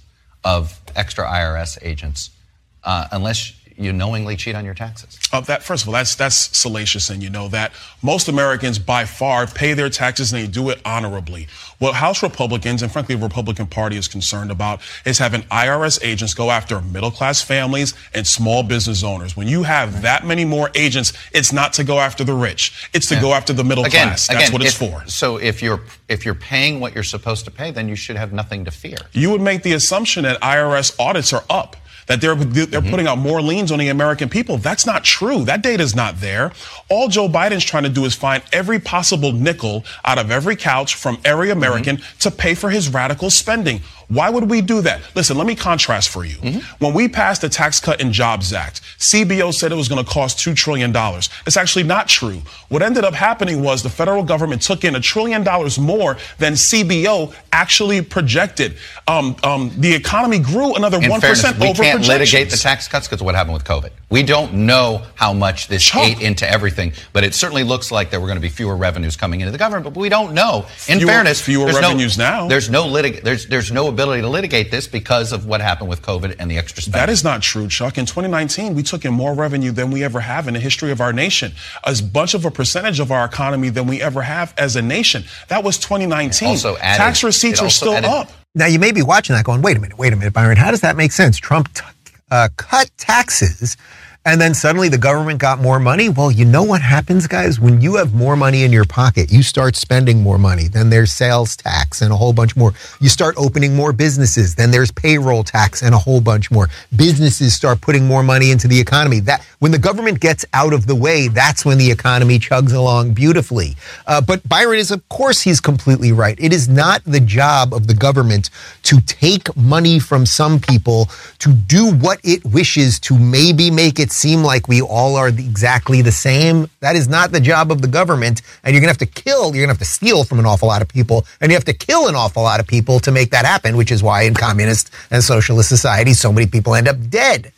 of extra IRS agents uh, unless you knowingly cheat on your taxes. Uh, that first of all, that's that's salacious, and you know that most Americans by far pay their taxes and they do it honorably. What House Republicans and frankly the Republican Party is concerned about is having IRS agents go after middle class families and small business owners. When you have that many more agents, it's not to go after the rich; it's to Yeah. go after the middle again, class. That's again, what it's if- for. So if you're if you're paying what you're supposed to pay, then you should have nothing to fear. You would make the assumption that IRS audits are up, that they're they're Mm-hmm. putting out more liens on the American people. That's not true. That data is not there. All Joe Biden's trying to do is find every possible nickel out of every couch from every Mm-hmm. American mm-hmm. to pay for his radical spending. Why would we do that? Listen, let me contrast for you. Mm-hmm. When we passed the Tax Cut and Jobs Act, CBO said it was going to cost $2 trillion. It's actually not true. What ended up happening was the federal government took in a trillion dollars more than CBO actually projected. Um, um, the economy grew another In 1% fairness, we over can't projections. litigate the tax cuts because of what happened with COVID. We don't know how much this ate into everything, but it certainly looks like there were going to be fewer revenues coming into the government. But we don't know. In Fewer- fairness, fewer there's no- revenues now. There's no litig- There's there's no ability to litigate this because of what happened with COVID and the extra spending. That is not true, Chuck. In 2019, we took in more revenue than we ever have in the history of our nation. As bunch of a percentage of our economy than we ever have as a nation. That was 2019. also added- Tax receipts it are still added- up. Now you may be watching that, going, "Wait a minute, wait a minute, Byron. How does that make sense? Trump t- uh, cut taxes." And then suddenly the government got more money. Well, you know what happens, guys? When you have more money in your pocket, you start spending more money. Then there's sales tax and a whole bunch more. You start opening more businesses. Then there's payroll tax and a whole bunch more. Businesses start putting more money into the economy. That when the government gets out of the way, that's when the economy chugs along beautifully. Uh, but Byron is, of course, he's completely right. It is not the job of the government to take money from some people to do what it wishes to maybe make it seem like we all are exactly the same. That is not the job of the government. And you're going to have to kill, you're going to have to steal from an awful lot of people, and you have to kill an awful lot of people to make that happen, which is why in communist and socialist societies, so many people end up dead.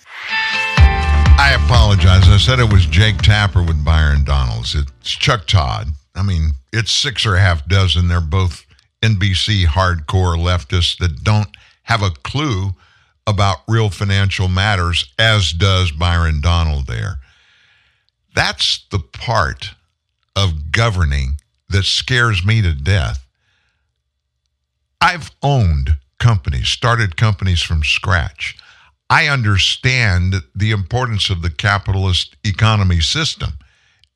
I apologize. I said it was Jake Tapper with Byron Donalds. It's Chuck Todd. I mean, it's six or a half dozen. They're both NBC hardcore leftists that don't have a clue about real financial matters, as does Byron Donald there. That's the part of governing that scares me to death. I've owned companies, started companies from scratch. I understand the importance of the capitalist economy system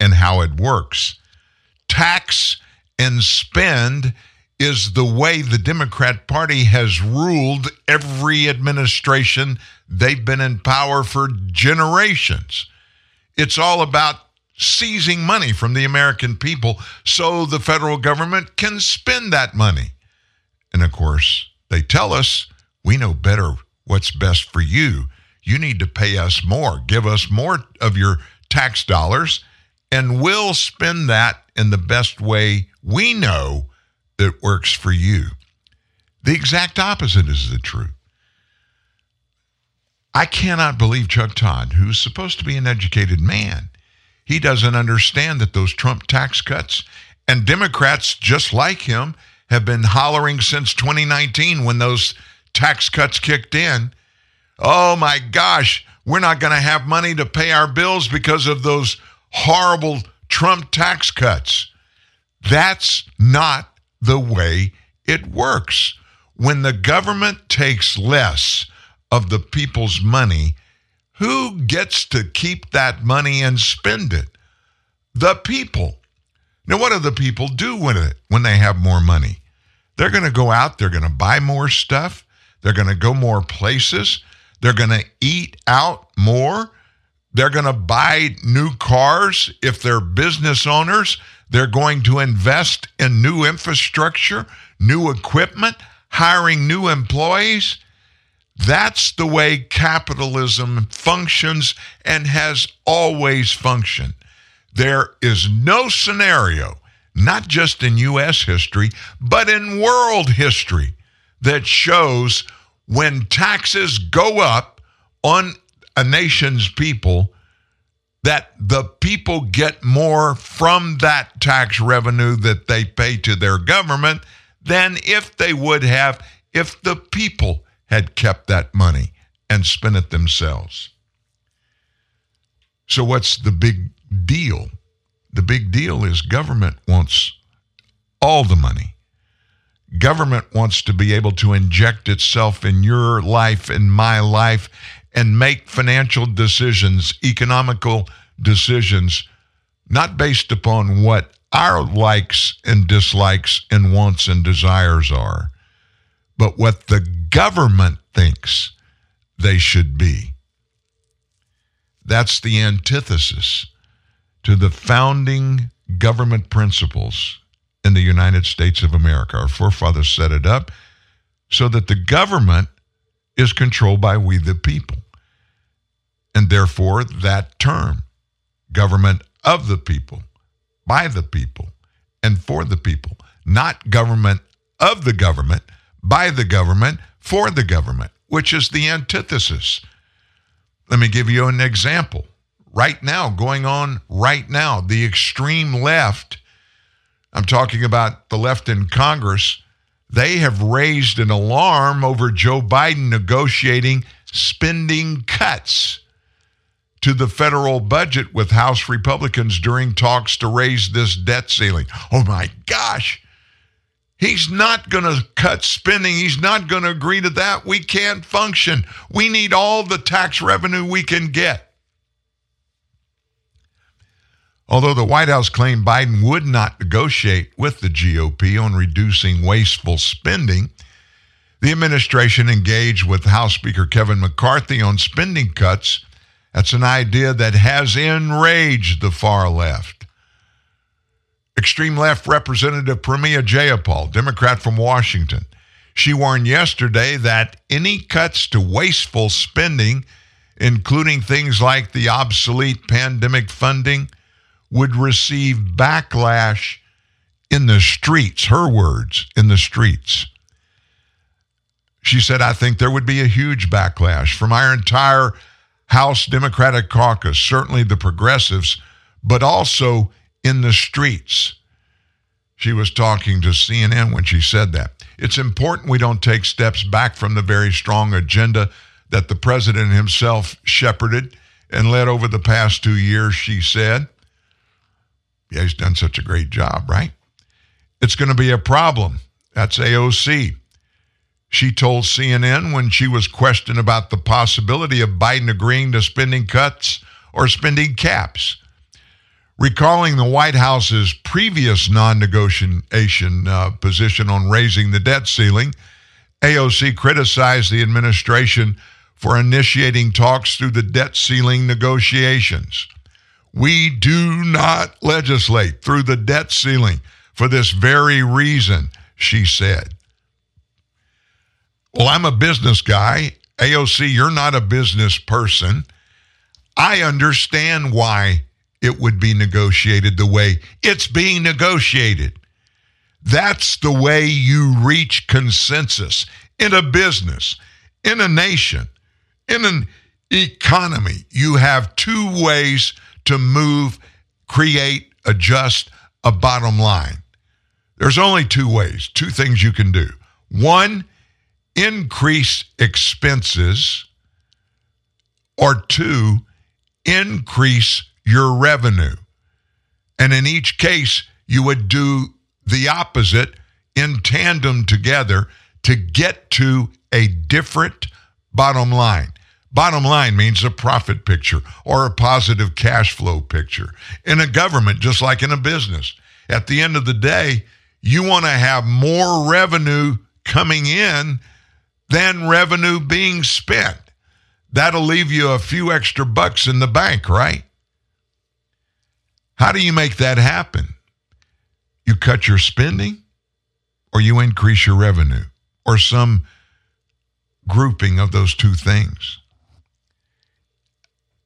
and how it works. Tax and spend is the way the Democrat Party has ruled every administration they've been in power for generations. It's all about seizing money from the American people so the federal government can spend that money. And of course, they tell us we know better what's best for you. You need to pay us more, give us more of your tax dollars, and we'll spend that in the best way we know that works for you. The exact opposite is the truth. I cannot believe Chuck Todd, who's supposed to be an educated man, he doesn't understand that those Trump tax cuts and Democrats just like him have been hollering since 2019 when those tax cuts kicked in. Oh my gosh, we're not going to have money to pay our bills because of those horrible Trump tax cuts. That's not the way it works. When the government takes less of the people's money, who gets to keep that money and spend it? The people. Now, what do the people do with it when they have more money? They're going to go out, they're going to buy more stuff, they're going to go more places, they're going to eat out more, they're going to buy new cars if they're business owners, they're going to invest in new infrastructure, new equipment, hiring new employees. That's the way capitalism functions and has always functioned. There is no scenario, not just in U.S. history, but in world history, that shows when taxes go up on a nation's people, that the people get more from that tax revenue that they pay to their government than if they would have if the people had kept that money and spent it themselves. So, what's the big deal? The big deal is government wants all the money. Government wants to be able to inject itself in your life, in my life, and make financial decisions, economical decisions, not based upon what our likes and dislikes and wants and desires are, but what the government thinks they should be. That's the antithesis to the founding government principles in the United States of America. Our forefathers set it up so that the government is controlled by we the people. And therefore, that term, government of the people, by the people, and for the people, not government of the government, by the government, for the government, which is the antithesis. Let me give you an example. Right now, going on right now, the extreme left, I'm talking about the left in Congress, they have raised an alarm over Joe Biden negotiating spending cuts to the federal budget with House Republicans during talks to raise this debt ceiling. Oh my gosh. He's not going to cut spending. He's not going to agree to that. We can't function. We need all the tax revenue we can get. Although the White House claimed Biden would not negotiate with the GOP on reducing wasteful spending, the administration engaged with House Speaker Kevin McCarthy on spending cuts. That's an idea that has enraged the far left. Extreme left Representative Pramila Jayapal, Democrat from Washington, she warned yesterday that any cuts to wasteful spending, including things like the obsolete pandemic funding, would receive backlash in the streets, her words, in the streets. She said, I think there would be a huge backlash from our entire House Democratic caucus, certainly the progressives, but also in the streets. She was talking to CNN when she said that. It's important we don't take steps back from the very strong agenda that the president himself shepherded and led over the past two years, she said. Yeah, he's done such a great job, right? It's going to be a problem. That's AOC. She told CNN when she was questioned about the possibility of Biden agreeing to spending cuts or spending caps. Recalling the White House's previous non negotiation uh, position on raising the debt ceiling, AOC criticized the administration for initiating talks through the debt ceiling negotiations. We do not legislate through the debt ceiling for this very reason, she said. Well, I'm a business guy. AOC, you're not a business person. I understand why it would be negotiated the way it's being negotiated. That's the way you reach consensus in a business, in a nation, in an economy. You have two ways to move, create, adjust a bottom line. There's only two ways, two things you can do. One, increase expenses, or two, increase your revenue. And in each case, you would do the opposite in tandem together to get to a different bottom line. Bottom line means a profit picture or a positive cash flow picture. In a government, just like in a business, at the end of the day, you want to have more revenue coming in than revenue being spent. That'll leave you a few extra bucks in the bank, right? How do you make that happen? You cut your spending or you increase your revenue or some grouping of those two things.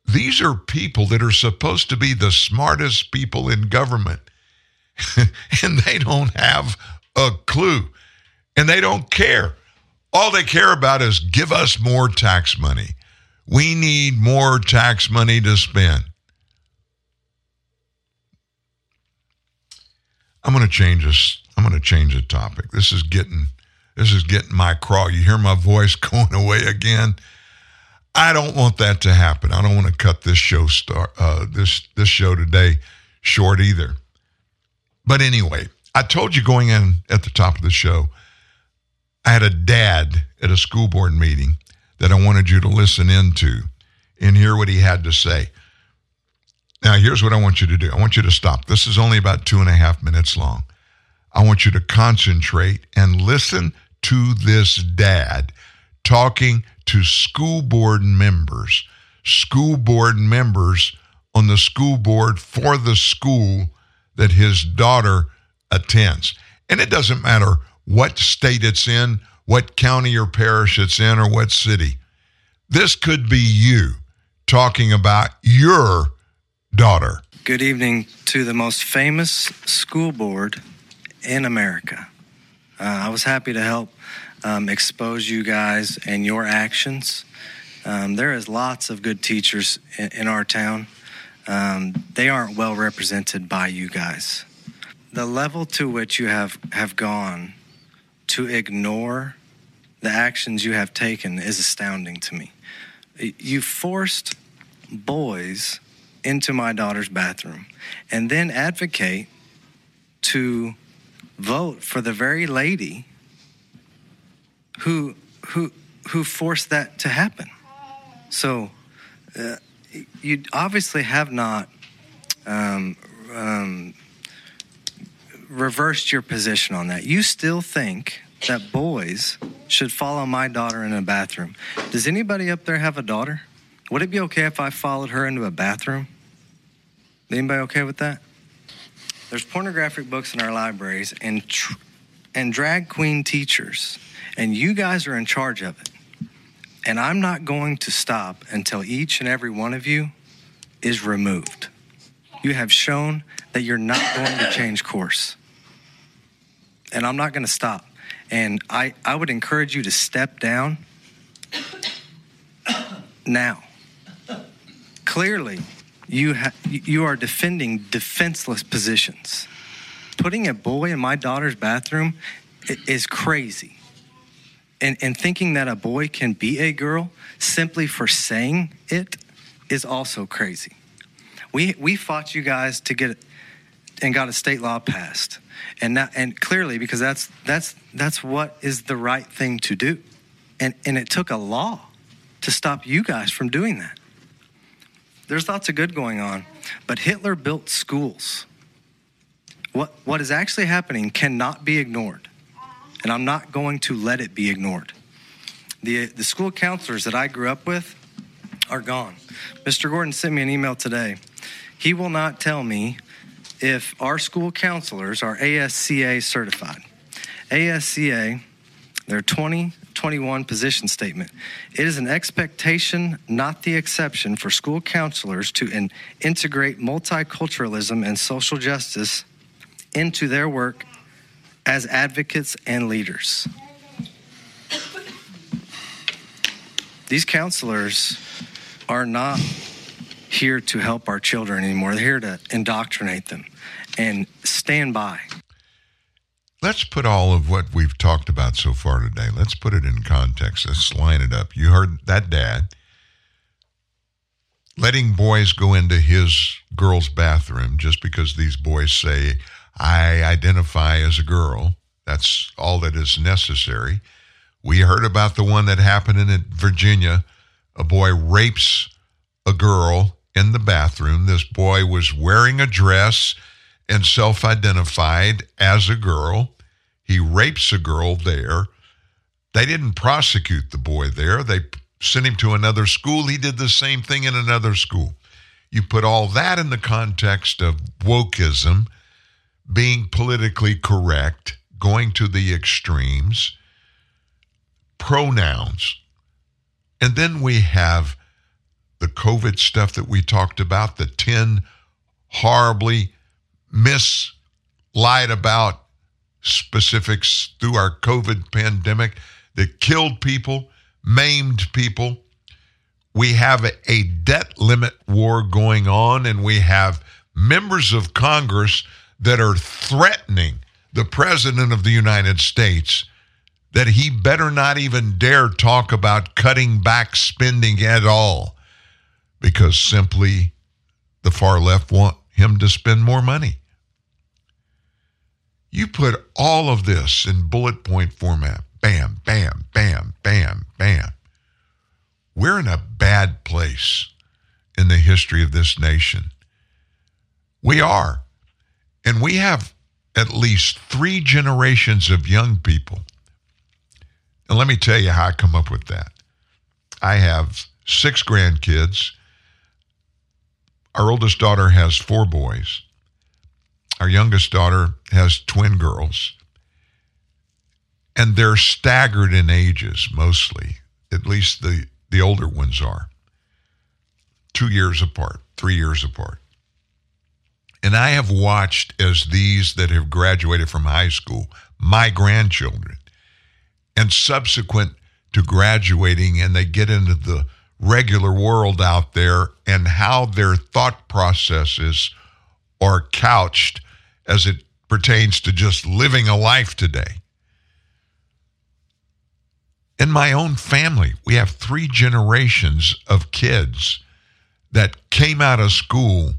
These are people that are supposed to be the smartest people in government, [laughs] and they don't have a clue, and they don't care. All they care about is give us more tax money. We need more tax money to spend. I'm going to change this. I'm going to change the topic. This is getting this is getting my crawl. You hear my voice [laughs] going away again. I don't want that to happen. I don't want to cut this show start uh, this this show today short either. But anyway, I told you going in at the top of the show, I had a dad at a school board meeting that I wanted you to listen into and hear what he had to say. Now, here's what I want you to do. I want you to stop. This is only about two and a half minutes long. I want you to concentrate and listen to this dad talking to school board members, school board members on the school board for the school that his daughter attends. And it doesn't matter what state it's in, what county or parish it's in, or what city. This could be you talking about your daughter. Good evening to the most famous school board in America. Uh, I was happy to help um, expose you guys and your actions. Um, there is lots of good teachers in, in our town. Um, they aren't well represented by you guys. The level to which you have, have gone to ignore the actions you have taken is astounding to me. You forced boys into my daughter's bathroom and then advocate to vote for the very lady who who who forced that to happen. So uh, you obviously have not um, um, reversed your position on that. You still think that boys should follow my daughter in a bathroom. Does anybody up there have a daughter? Would it be okay if I followed her into a bathroom? Anybody okay with that? There's pornographic books in our libraries and tr- and drag queen teachers, and you guys are in charge of it. And I'm not going to stop until each and every one of you is removed. You have shown that you're not going to [laughs] change course. And I'm not going to stop. And I, I would encourage you to step down now. Clearly, you, ha- you are defending defenseless positions. Putting a boy in my daughter's bathroom is crazy. And, and thinking that a boy can be a girl simply for saying it is also crazy. We, we fought you guys to get and got a state law passed. And and clearly because that's that's that's what is the right thing to do. And and it took a law to stop you guys from doing that. There's lots of good going on, but Hitler built schools. What what is actually happening cannot be ignored. And I'm not going to let it be ignored. The the school counselors that I grew up with are gone. Mr. Gordon sent me an email today. He will not tell me if our school counselors are ASCA certified. ASCA, their 2021 position statement. It is an expectation, not the exception, for school counselors to in- integrate multiculturalism and social justice into their work as advocates and leaders. These counselors are not here to help our children anymore. They're here to indoctrinate them and stand by. Let's put all of what we've talked about so far today, let's put it in context. Let's line it up. You heard that dad letting boys go into his girl's bathroom just because these boys say, I identify as a girl. That's all that is necessary. We heard about the one that happened in Virginia. A boy rapes a girl in the bathroom. This boy was wearing a dress and self identified as a girl. He rapes a girl there. They didn't prosecute the boy there. They sent him to another school. He did the same thing in another school. You put all that in the context of wokeism, being politically correct, going to the extremes, pronouns. And then we have the COVID stuff that we talked about, the 10 horribly mislied about specifics through our COVID pandemic that killed people, maimed people. We have a, a debt limit war going on, and we have members of Congress that are threatening the President of the United States that he better not even dare talk about cutting back spending at all because simply the far left want him to spend more money. You put all of this in bullet point format bam, bam, bam, bam, bam. We're in a bad place in the history of this nation. We are. And we have at least three generations of young people. And let me tell you how I come up with that. I have six grandkids. Our oldest daughter has four boys. Our youngest daughter has twin girls. And they're staggered in ages mostly, at least the, the older ones are. Two years apart, three years apart. And I have watched as these that have graduated from high school, my grandchildren, and subsequent to graduating, and they get into the regular world out there and how their thought processes are couched as it pertains to just living a life today. In my own family, we have three generations of kids that came out of school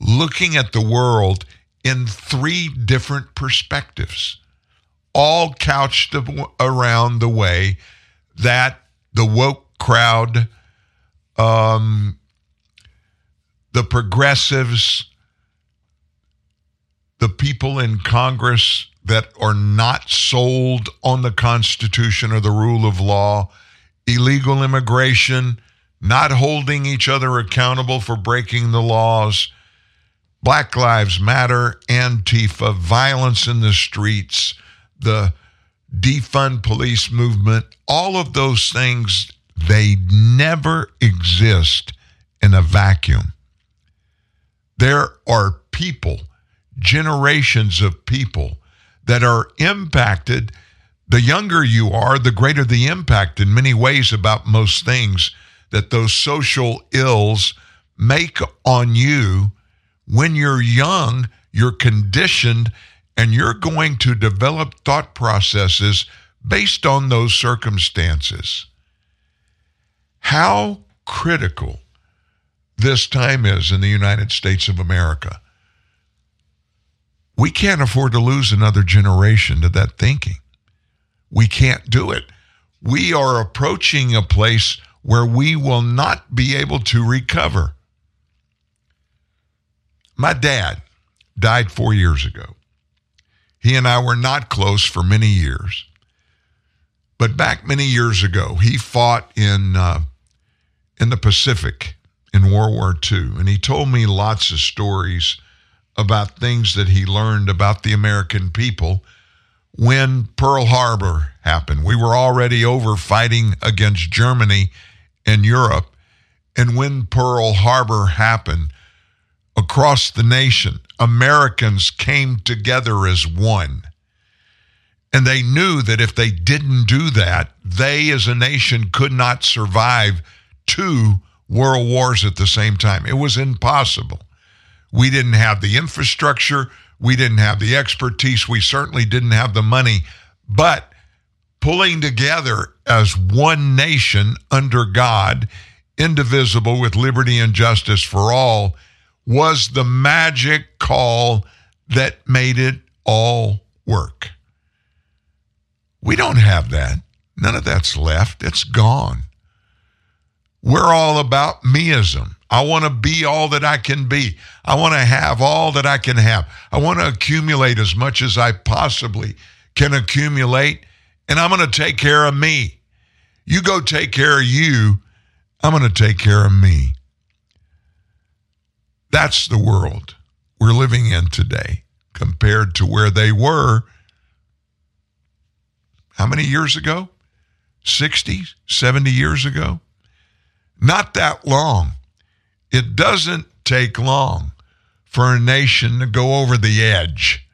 looking at the world in three different perspectives, all couched around the way that the woke crowd, um, the progressives, the people in Congress that are not sold on the Constitution or the rule of law, illegal immigration, not holding each other accountable for breaking the laws, Black Lives Matter, Antifa, violence in the streets, the defund police movement, all of those things, they never exist in a vacuum. There are people, generations of people that are impacted. The younger you are, the greater the impact in many ways about most things that those social ills make on you. When you're young, you're conditioned and you're going to develop thought processes based on those circumstances. How critical this time is in the United States of America. We can't afford to lose another generation to that thinking. We can't do it. We are approaching a place where we will not be able to recover. My dad died four years ago. He and I were not close for many years. But back many years ago, he fought in, uh, in the Pacific in World War II. And he told me lots of stories about things that he learned about the American people when Pearl Harbor happened. We were already over fighting against Germany and Europe. And when Pearl Harbor happened, across the nation, Americans came together as one. And they knew that if they didn't do that, they as a nation could not survive two world wars at the same time. It was impossible. We didn't have the infrastructure, we didn't have the expertise, we certainly didn't have the money. But pulling together as one nation under God, indivisible with liberty and justice for all, was the magic call that made it all work. We don't have that. None of that's left. It's gone. We're all about meism. I want to be all that I can be. I want to have all that I can have. I want to accumulate as much as I possibly can accumulate, and I'm going to take care of me. You go take care of you. I'm going to take care of me. That's the world we're living in today compared to where they were how many years ago? 60, 70 years ago? Not that long. It doesn't take long for a nation to go over the edge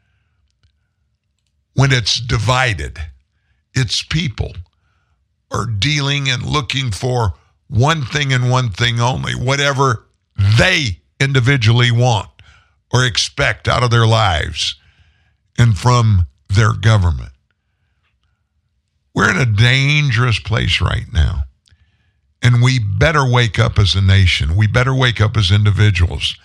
when it's divided. Its people are dealing and looking for one thing and one thing only, whatever they individually want or expect out of their lives and from their government. We're in a dangerous place right now. And we better wake up as a nation. We better wake up as individuals.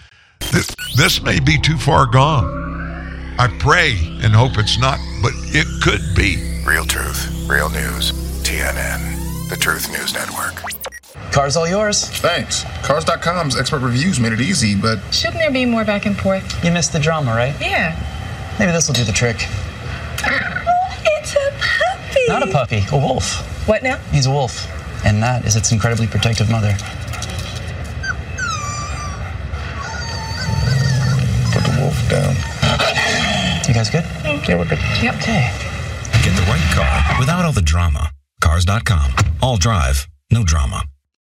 This, this may be too far gone. I pray and hope it's not, but it could be. Real truth, real news. TNN, the Truth News Network. Car's all yours. Thanks. Cars.com's expert reviews made it easy, but. Shouldn't there be more back and forth? You missed the drama, right? Yeah. Maybe this will do the trick. [laughs] It's a puppy. Not a puppy, a wolf. What now? He's a wolf, and that is its incredibly protective mother. Put the wolf down. You guys good? Yeah, we're good. Yep. Okay. Get the right car without all the drama. Cars.com. All drive, no drama.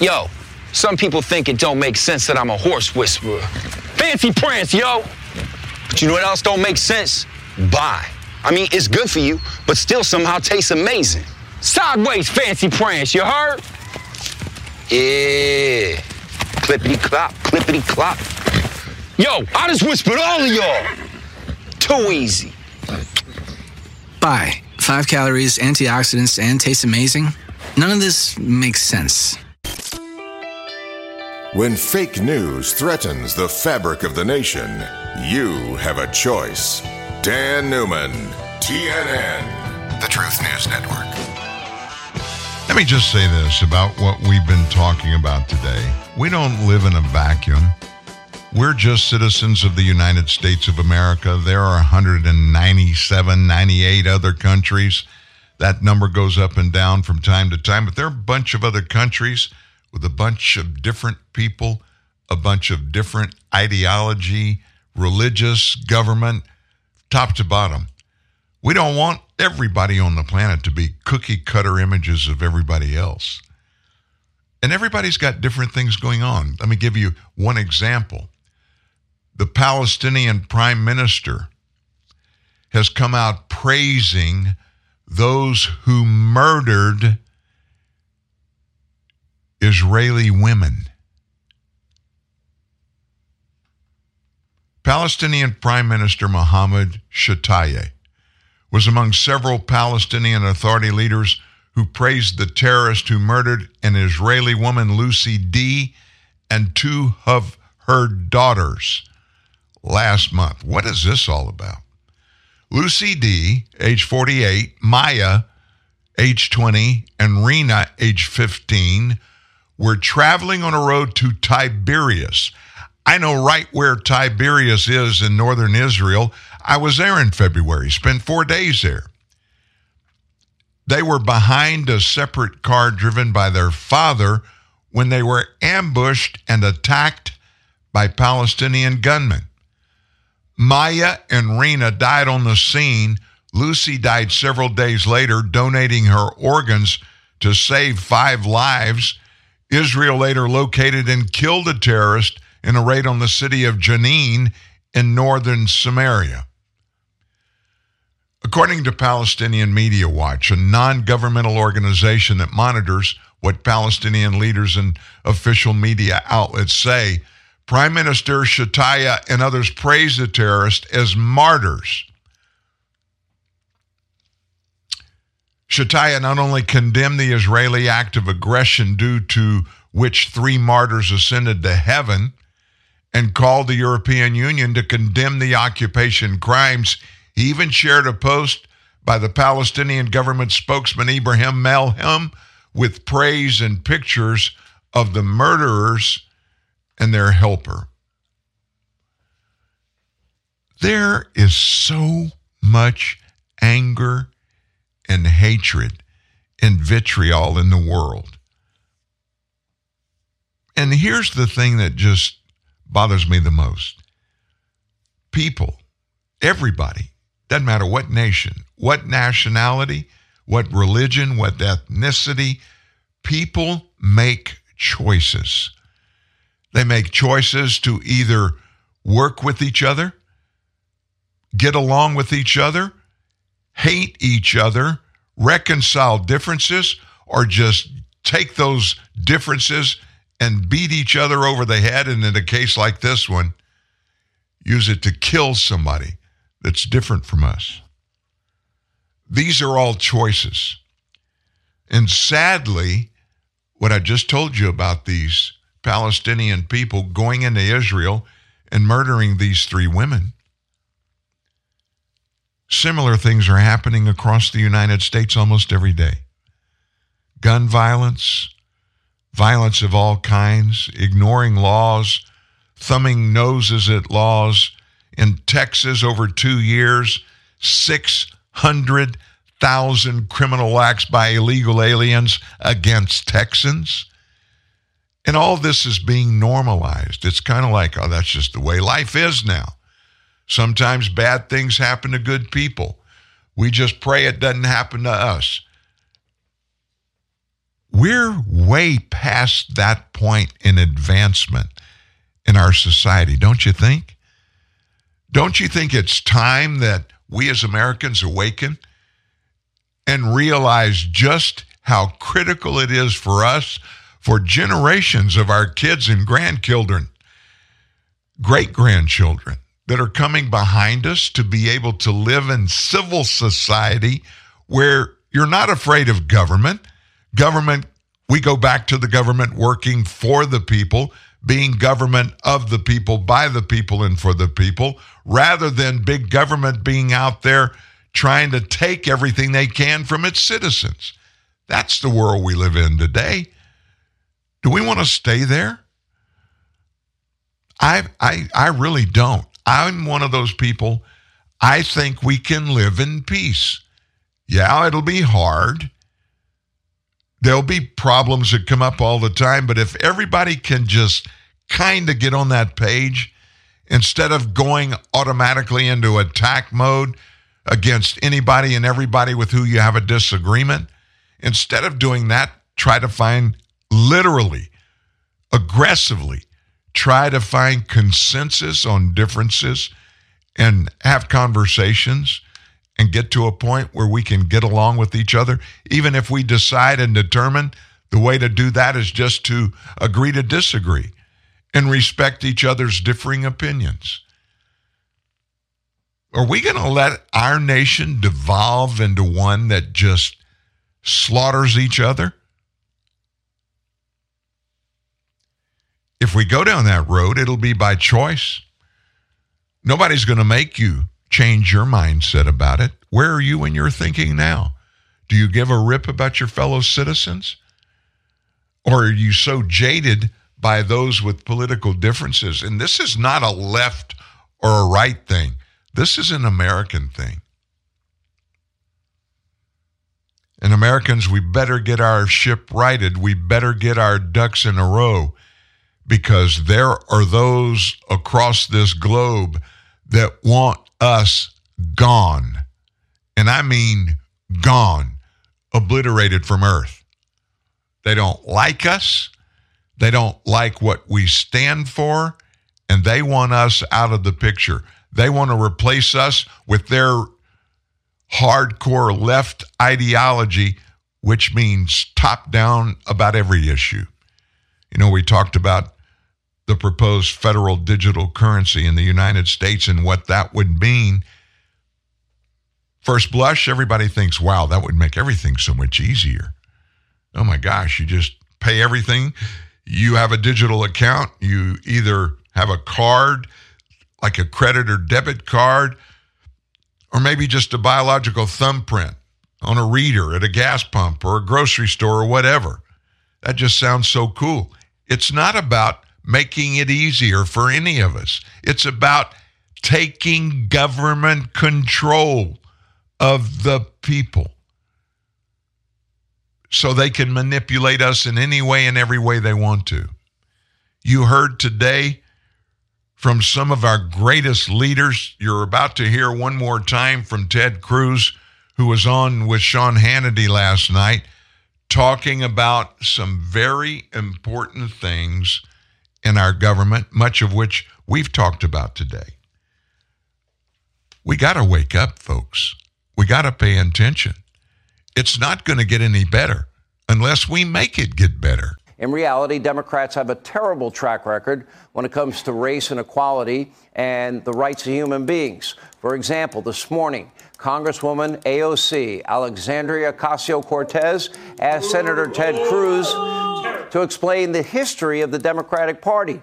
Yo, some people think it don't make sense that I'm a horse whisperer. Fancy prance, yo! But you know what else don't make sense? Bye. I mean, it's good for you, but still somehow tastes amazing. Sideways fancy prance, you heard? Yeah. Clippity clop, clippity clop. Yo, I just whispered all of y'all. Too easy. Bye. Five calories, antioxidants, and tastes amazing. None of this makes sense. When fake news threatens the fabric of the nation, you have a choice. Dan Newman, TNN, the Truth News Network. Let me just say this about what we've been talking about today. We don't live in a vacuum. We're just citizens of the United States of America. There are 197, 98 other countries. That number goes up and down from time to time, but there are a bunch of other countries with a bunch of different people, a bunch of different ideology, religious, government, top to bottom. We don't want everybody on the planet to be cookie cutter images of everybody else. And everybody's got different things going on. Let me give you one example. The Palestinian prime minister has come out praising those who murdered Israeli women. Palestinian Prime Minister Mohammed Shtayyeh was among several Palestinian Authority leaders who praised the terrorist who murdered an Israeli woman, Lucy Dee, and two of her daughters last month. What is this all about? Lucy Dee, age 48, Maya, age 20, and Rena, age 15, were traveling on a road to Tiberias. I know right where Tiberias is in northern Israel. I was there in February, spent four days there. They were behind a separate car driven by their father when they were ambushed and attacked by Palestinian gunmen. Maya and Rena died on the scene. Lucy died several days later, donating her organs to save five lives. Israel later located and killed a terrorist in a raid on the city of Jenin in northern Samaria. According to Palestinian Media Watch, a non governmental organization that monitors what Palestinian leaders and official media outlets say, Prime Minister Shtayyeh and others praise the terrorists as martyrs. Shtayyeh not only condemned the Israeli act of aggression due to which three martyrs ascended to heaven and called the European Union to condemn the occupation crimes, he even shared a post by the Palestinian government spokesman Ibrahim Melhem with praise and pictures of the murderers and their helper. There is so much anger and hatred and vitriol in the world. And here's the thing that just bothers me the most people, everybody, doesn't matter what nation, what nationality, what religion, what ethnicity, people make choices. They make choices to either work with each other, get along with each other, hate each other, reconcile differences, or just take those differences and beat each other over the head. And in a case like this one, use it to kill somebody that's different from us. These are all choices. And sadly, what I just told you about these Palestinian people going into Israel and murdering these three women, similar things are happening across the United States almost every day. Gun violence, violence of all kinds, ignoring laws, thumbing noses at laws. In Texas, over two years, 600,000 criminal acts by illegal aliens against Texans. And all this is being normalized. It's kind of like, oh, that's just the way life is now. Sometimes bad things happen to good people. We just pray it doesn't happen to us. We're way past that point in advancement in our society, don't you think? Don't you think it's time that we as Americans awaken and realize just how critical it is for us, for generations of our kids and grandchildren, great grandchildren that are coming behind us to be able to live in civil society where you're not afraid of government. Government, we go back to the government working for the people, being government of the people, by the people, and for the people, rather than big government being out there trying to take everything they can from its citizens. That's the world we live in today. Do we want to stay there? I, I, I really don't. I'm one of those people. I think we can live in peace. Yeah, it'll be hard. There'll be problems that come up all the time, but if everybody can just kind of get on that page instead of going automatically into attack mode against anybody and everybody with who you have a disagreement, instead of doing that, try to find literally, aggressively, try to find consensus on differences and have conversations. and get to a point where we can get along with each other, even if we decide and determine the way to do that is just to agree to disagree and respect each other's differing opinions. Are we going to let our nation devolve into one that just slaughters each other? If we go down that road, it'll be by choice. Nobody's going to make you change your mindset about it. Where are you in your thinking now? Do you give a rip about your fellow citizens? Or are you so jaded by those with political differences? And this is not a left or a right thing, this is an American thing. And Americans, we better get our ship righted. We better get our ducks in a row because there are those across this globe that want us gone. And I mean gone, obliterated from earth. They don't like us. They don't like what we stand for. And they want us out of the picture. They want to replace us with their hardcore left ideology, which means top down about every issue. You know, we talked about the proposed federal digital currency in the United States and what that would mean. First blush, everybody thinks, wow, that would make everything so much easier. Oh my gosh, you just pay everything. You have a digital account. You either have a card, like a credit or debit card, or maybe just a biological thumbprint on a reader at a gas pump or a grocery store or whatever. That just sounds so cool. It's not about making it easier for any of us, it's about taking government control of the people so they can manipulate us in any way and every way they want to. You heard today from some of our greatest leaders. You're about to hear one more time from Ted Cruz, who was on with Sean Hannity last night, talking about some very important things in our government, much of which we've talked about today. We got to wake up, folks. We got to pay attention. It's not going to get any better unless we make it get better. In reality, Democrats have a terrible track record when it comes to race and equality and the rights of human beings. For example, this morning, Congresswoman AOC Alexandria Ocasio Cortez asked Senator Ted Cruz to explain the history of the Democratic Party.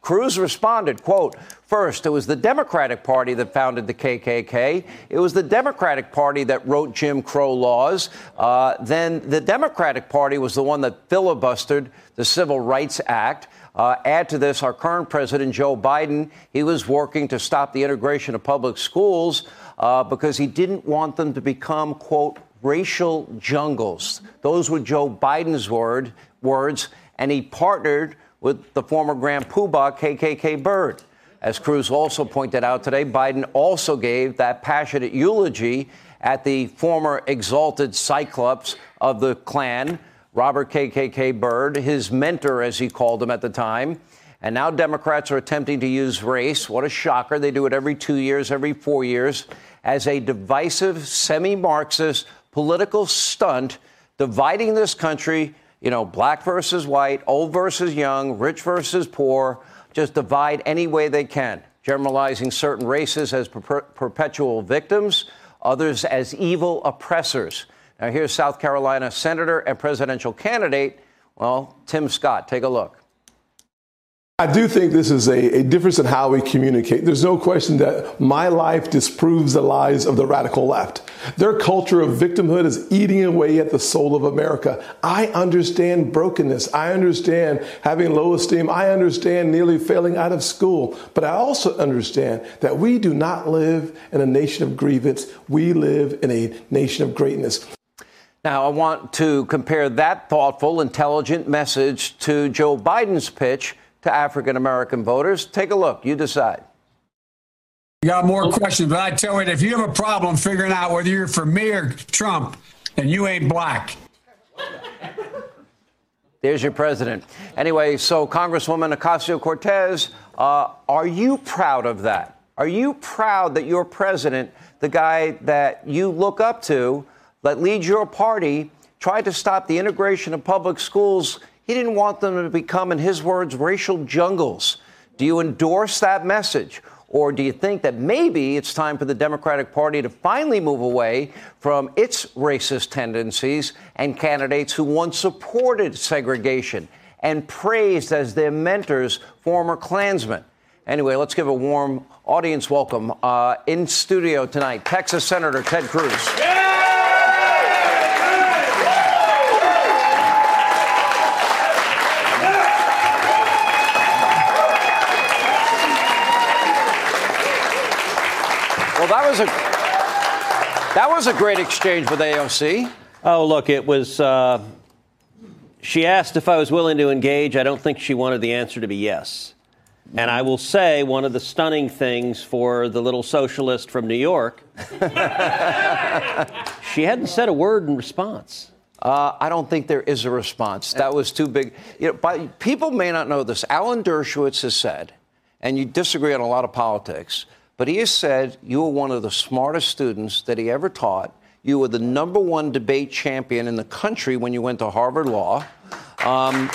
Cruz responded, quote, First, it was the Democratic Party that founded the KKK. It was the Democratic Party that wrote Jim Crow laws. Uh, then the Democratic Party was the one that filibustered the Civil Rights Act. Uh, add to this, our current president, Joe Biden, he was working to stop the integration of public schools uh, because he didn't want them to become, quote, racial jungles. Those were Joe Biden's word, words, and he partnered with the former Grand Poobah KKK Byrd. As Cruz also pointed out today, Biden also gave that passionate eulogy at the former exalted cyclops of the Klan, Robert KKK Byrd, his mentor, as he called him at the time. And now Democrats are attempting to use race. What a shocker. They do it every two years, every four years, as a divisive, semi Marxist political stunt, dividing this country you know, black versus white, old versus young, rich versus poor, just divide any way they can, generalizing certain races as per- perpetual victims, others as evil oppressors. Now, here's South Carolina Senator and presidential candidate, well, Tim Scott. Take a look. I do think this is a, a, difference in how we communicate. There's no question that my life disproves the lies of the radical left. Their culture of victimhood is eating away at the soul of America. I understand brokenness. I understand having low esteem. I understand nearly failing out of school. But I also understand that we do not live in a nation of grievance. We live in a nation of greatness. Now, I want to compare that thoughtful, intelligent message to Joe Biden's pitch to African American voters. Take a look. You decide. You got more questions, but I tell you, if you have a problem figuring out whether you're for me or Trump, then you ain't black. There's your president. Anyway, so Congresswoman Ocasio Cortez, uh, are you proud of that? Are you proud that your president, the guy that you look up to, that leads your party, tried to stop the integration of public schools. He didn't want them to become, in his words, racial jungles. Do you endorse that message? Or do you think that maybe it's time for the Democratic Party to finally move away from its racist tendencies and candidates who once supported segregation and praised as their mentors former Klansmen? Anyway, let's give a warm audience welcome uh, in studio tonight, Texas Senator Ted Cruz. Well, that was a that was a great exchange with AOC. Oh, look, it was. Uh, she asked if I was willing to engage. I don't think she wanted the answer to be yes. And I will say one of the stunning things for the little socialist from New York, [laughs] she hadn't said a word in response. Uh, I don't think there is a response. That was too big. You know, by, people may not know this. Alan Dershowitz has said, and you disagree on a lot of politics, but he has said you were one of the smartest students that he ever taught. You were the number one debate champion in the country when you went to Harvard Law. Um,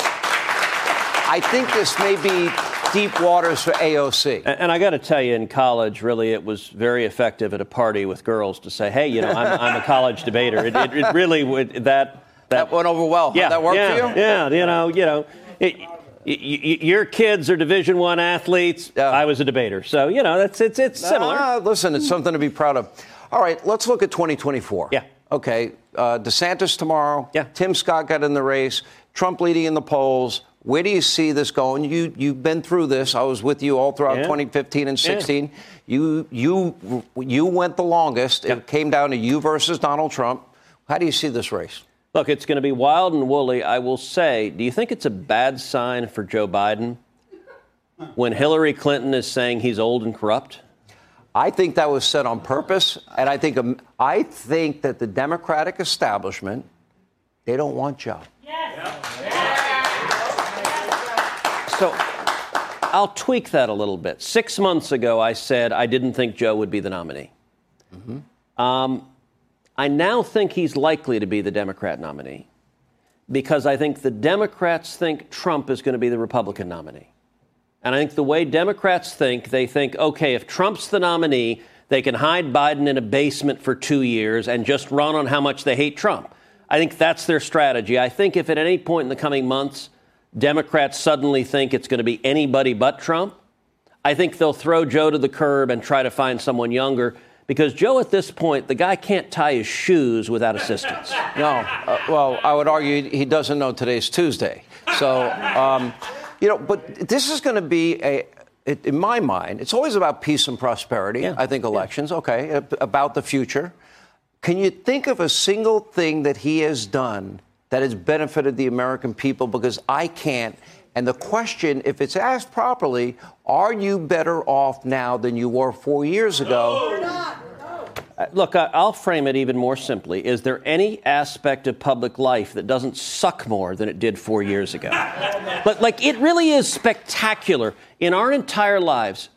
I think this may be deep waters for AOC. And, and I got to tell you, in college, really, it was very effective at a party with girls to say, "Hey, you know, I'm, I'm a college debater." It, it, it really would that, that that went over well. Yeah, How'd that worked yeah, for you? Yeah, you know, you know. It, y- y- your kids are Division One athletes. I was a debater, so you know that's it's it's similar. Ah, listen, it's something to be proud of. All right, let's look at 2024. Yeah. Okay, uh, DeSantis tomorrow. Yeah. Tim Scott got in the race. Trump leading in the polls. Where do you see this going? You you've been through this. I was with you all throughout Yeah. 2015 and Yeah. 16. You you you went the longest. It came down to you versus Donald Trump. How do you see this race? Look, it's going to be wild and woolly. I will say, do you think it's a bad sign for Joe Biden when Hillary Clinton is saying he's old and corrupt? I think that was said on purpose, and I think um, I think that the Democratic establishment they don't want Joe. Yes. So I'll tweak that a little bit. Six months ago, I said I didn't think Joe would be the nominee. Um, I now think he's likely to be the Democrat nominee because I think the Democrats think Trump is going to be the Republican nominee. And I think the way Democrats think, they think, okay, if Trump's the nominee, they can hide Biden in a basement for two years and just run on how much they hate Trump. I think that's their strategy. I think if at any point in the coming months Democrats suddenly think it's going to be anybody but Trump, I think they'll throw Joe to the curb and try to find someone younger because Joe, at this point, the guy can't tie his shoes without assistance. No, uh, well, I would argue he doesn't know today's Tuesday. So, um, you know, but this is going to be a. It, in my mind, it's always about peace and prosperity. I think elections, okay, about the future. Can you think of a single thing that he has done that has benefited the American people? Because I can't. And the question, if it's asked properly, are you better off now than you were four years ago? Uh, Look, I- I'll frame it even more simply. Is there any aspect of public life that doesn't suck more than it did four years ago? [laughs] But like, it really is spectacular. In our entire lives,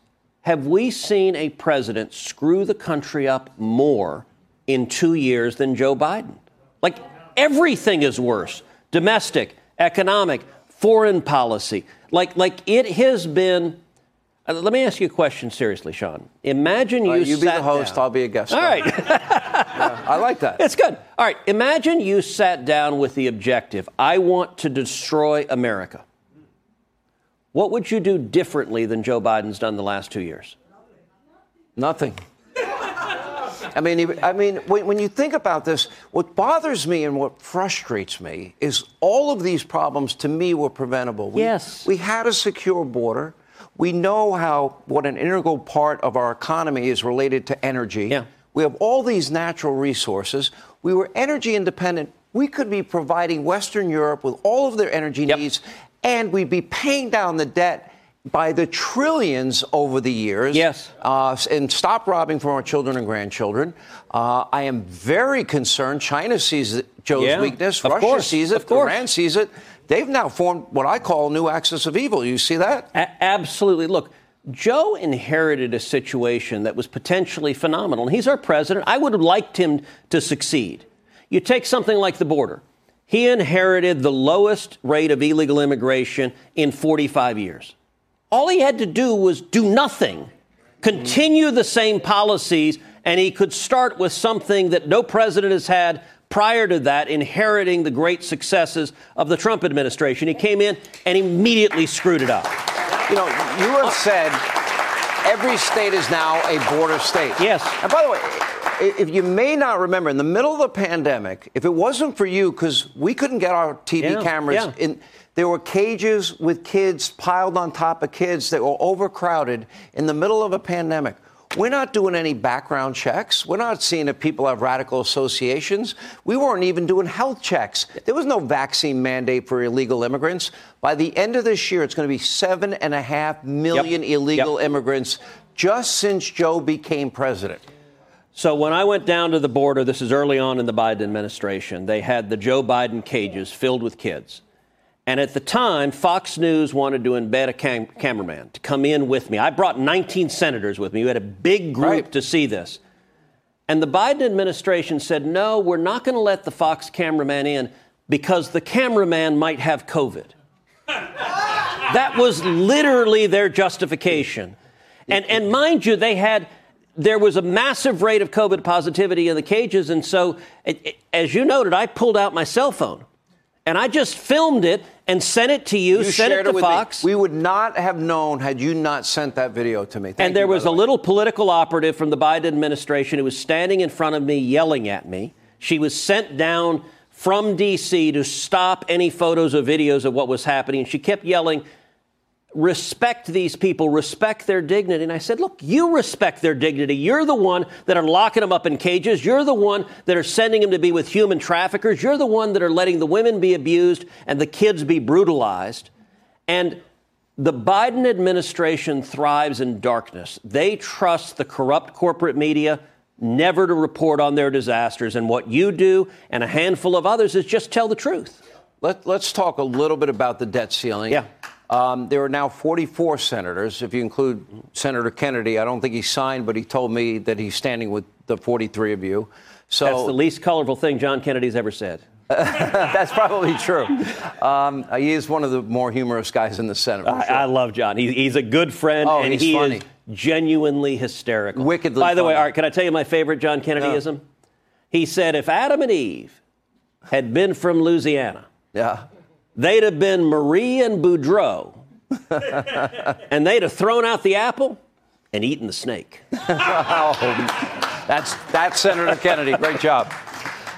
have we seen a president screw the country up more in two years than Joe Biden? Like, everything is worse domestic, economic, foreign policy. Like, like it has been. uh, let me ask you a question seriously, Sean. Imagine you. Uh, you be the host, down- I'll be a guest. All right. [laughs] I like that. It's good. All right. Imagine you sat down with the objective I want to destroy America. What would you do differently than Joe Biden's done the last two years? Nothing. I mean, I mean, when, when you think about this, what bothers me and what frustrates me is all of these problems to me were preventable. We, Yes. We had a secure border. We know how what an integral part of our economy is related to energy. Yeah. We have all these natural resources. We were energy independent. We could be providing Western Europe with all of their energy needs, and we'd be paying down the debt by the trillions over the years. Yes. Uh, and stop robbing from our children and grandchildren. Uh, I am very concerned. China sees Joe's Yeah, weakness. Russia course, sees it. of course. Iran sees it. They've now formed what I call a new axis of evil. You see that? A- absolutely. Look, Joe inherited a situation that was potentially phenomenal. And he's our president. I would have liked him to succeed. You take something like the border. He inherited the lowest rate of illegal immigration in 45 years. All he had to do was do nothing, continue the same policies, and he could start with something that no president has had prior to that, inheriting the great successes of the Trump administration. He came in and immediately screwed it up. You know, you have said every state is now a border state. Yes. And by the way, if you may not remember, in the middle of the pandemic, if it wasn't for you, because we couldn't get our TV Yeah, cameras yeah. in. There were cages with kids piled on top of kids that were overcrowded in the middle of a pandemic. We're not doing any background checks. We're not seeing if people have radical associations. We weren't even doing health checks. There was no vaccine mandate for illegal immigrants. By the end of this year, it's going to be seven and a half million illegal immigrants just since Joe became president. So when I went down to the border, this is early on in the Biden administration, they had the Joe Biden cages filled with kids. And at the time, Fox News wanted to embed a cam- cameraman to come in with me. I brought 19 senators with me. We had a big group to see this. And the Biden administration said, no, we're not going to let the Fox cameraman in because the cameraman might have COVID. [laughs] that was literally their justification. And, and mind you, they had there was a massive rate of COVID positivity in the cages. And so, it, it- as you noted, I pulled out my cell phone and I just filmed it and sent it to you, sent it to me. Fox. We would not have known had you not sent that video to me. Thank and there you, was the a way. little political operative from the Biden administration who was standing in front of me yelling at me. She was sent down from D.C. to stop any photos or videos of what was happening. And she kept yelling, respect these people, respect their dignity. And I said, look, you respect their dignity. You're the one that are locking them up in cages. You're the one that are sending them to be with human traffickers. You're the one that are letting the women be abused and the kids be brutalized. And the Biden administration thrives in darkness. They trust the corrupt corporate media never to report on their disasters. And what you do and a handful of others is just tell the truth. Let, let's talk a little bit about the debt ceiling. Yeah. Um, there are now 44 senators. If you include Senator Kennedy, I don't think he signed, but he told me that he's standing with the 43 of you. So That's the least colorful thing John Kennedy's ever said. [laughs] That's probably true. Um, he is one of the more humorous guys in the Senate. for I. I love John. He, he's a good friend, Oh, and he's he funny. is genuinely hysterical. Wickedly By the way. Art, can I tell you my favorite John Kennedyism? He said, if Adam and Eve had been from Louisiana, yeah, they'd have been Marie and Boudreaux, [laughs] and they'd have thrown out the apple and eaten the snake. Oh, that's that's Senator Kennedy. Great job.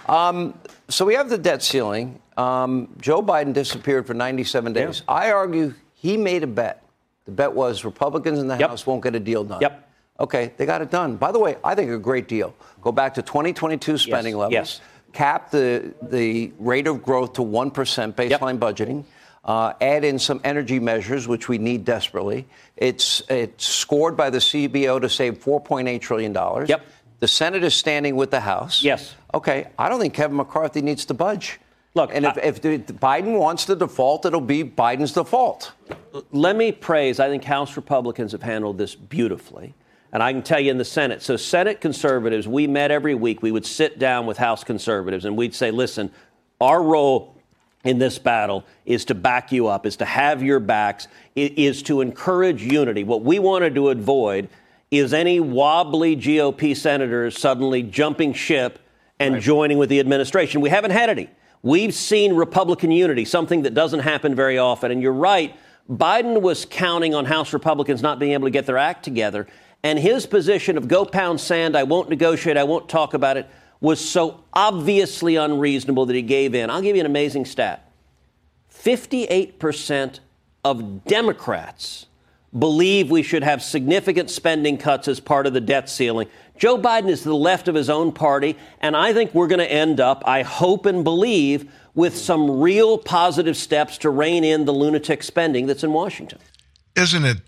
Um, so we have the debt ceiling. Um, Joe Biden disappeared for 97 days. I argue he made a bet. The bet was Republicans in the House won't get a deal done. Yep. Okay, they got it done. By the way, I think a great deal. Go back to 2022 spending levels. yes. Cap the the rate of growth to one percent baseline budgeting. Uh, add in some energy measures, which we need desperately. It's it's scored by the CBO to save 4.8 trillion dollars. Yep. The Senate is standing with the House. Yes. Okay. I don't think Kevin McCarthy needs to budge. Look, and if, if Biden wants to default, it'll be Biden's default. let me praise, I think House Republicans have handled this beautifully. And I can tell you in the Senate. So, Senate conservatives, we met every week. We would sit down with House conservatives and we'd say, listen, our role in this battle is to back you up, is to have your backs, is to encourage unity. What we wanted to avoid is any wobbly GOP senators suddenly jumping ship and joining with the administration. We haven't had any. We've seen Republican unity, something that doesn't happen very often. And you're right, Biden was counting on House Republicans not being able to get their act together. And his position of go pound sand, I won't negotiate, I won't talk about it, was so obviously unreasonable that he gave in. I'll give you an amazing stat 58% of Democrats believe we should have significant spending cuts as part of the debt ceiling. Joe Biden is to the left of his own party, and I think we're going to end up, I hope and believe, with some real positive steps to rein in the lunatic spending that's in Washington. Isn't it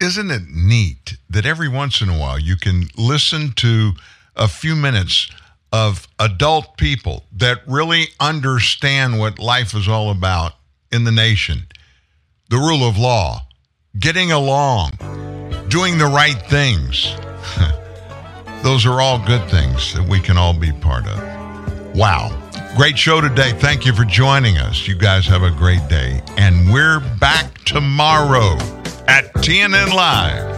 isn't it neat that every once in a while you can listen to a few minutes of adult people that really understand what life is all about in the nation, the rule of law, getting along. doing the right things. [laughs] Those are all good things that we can all be part of. Wow. Great show today. Thank you for joining us. You guys have a great day. And we're back tomorrow at TNN Live.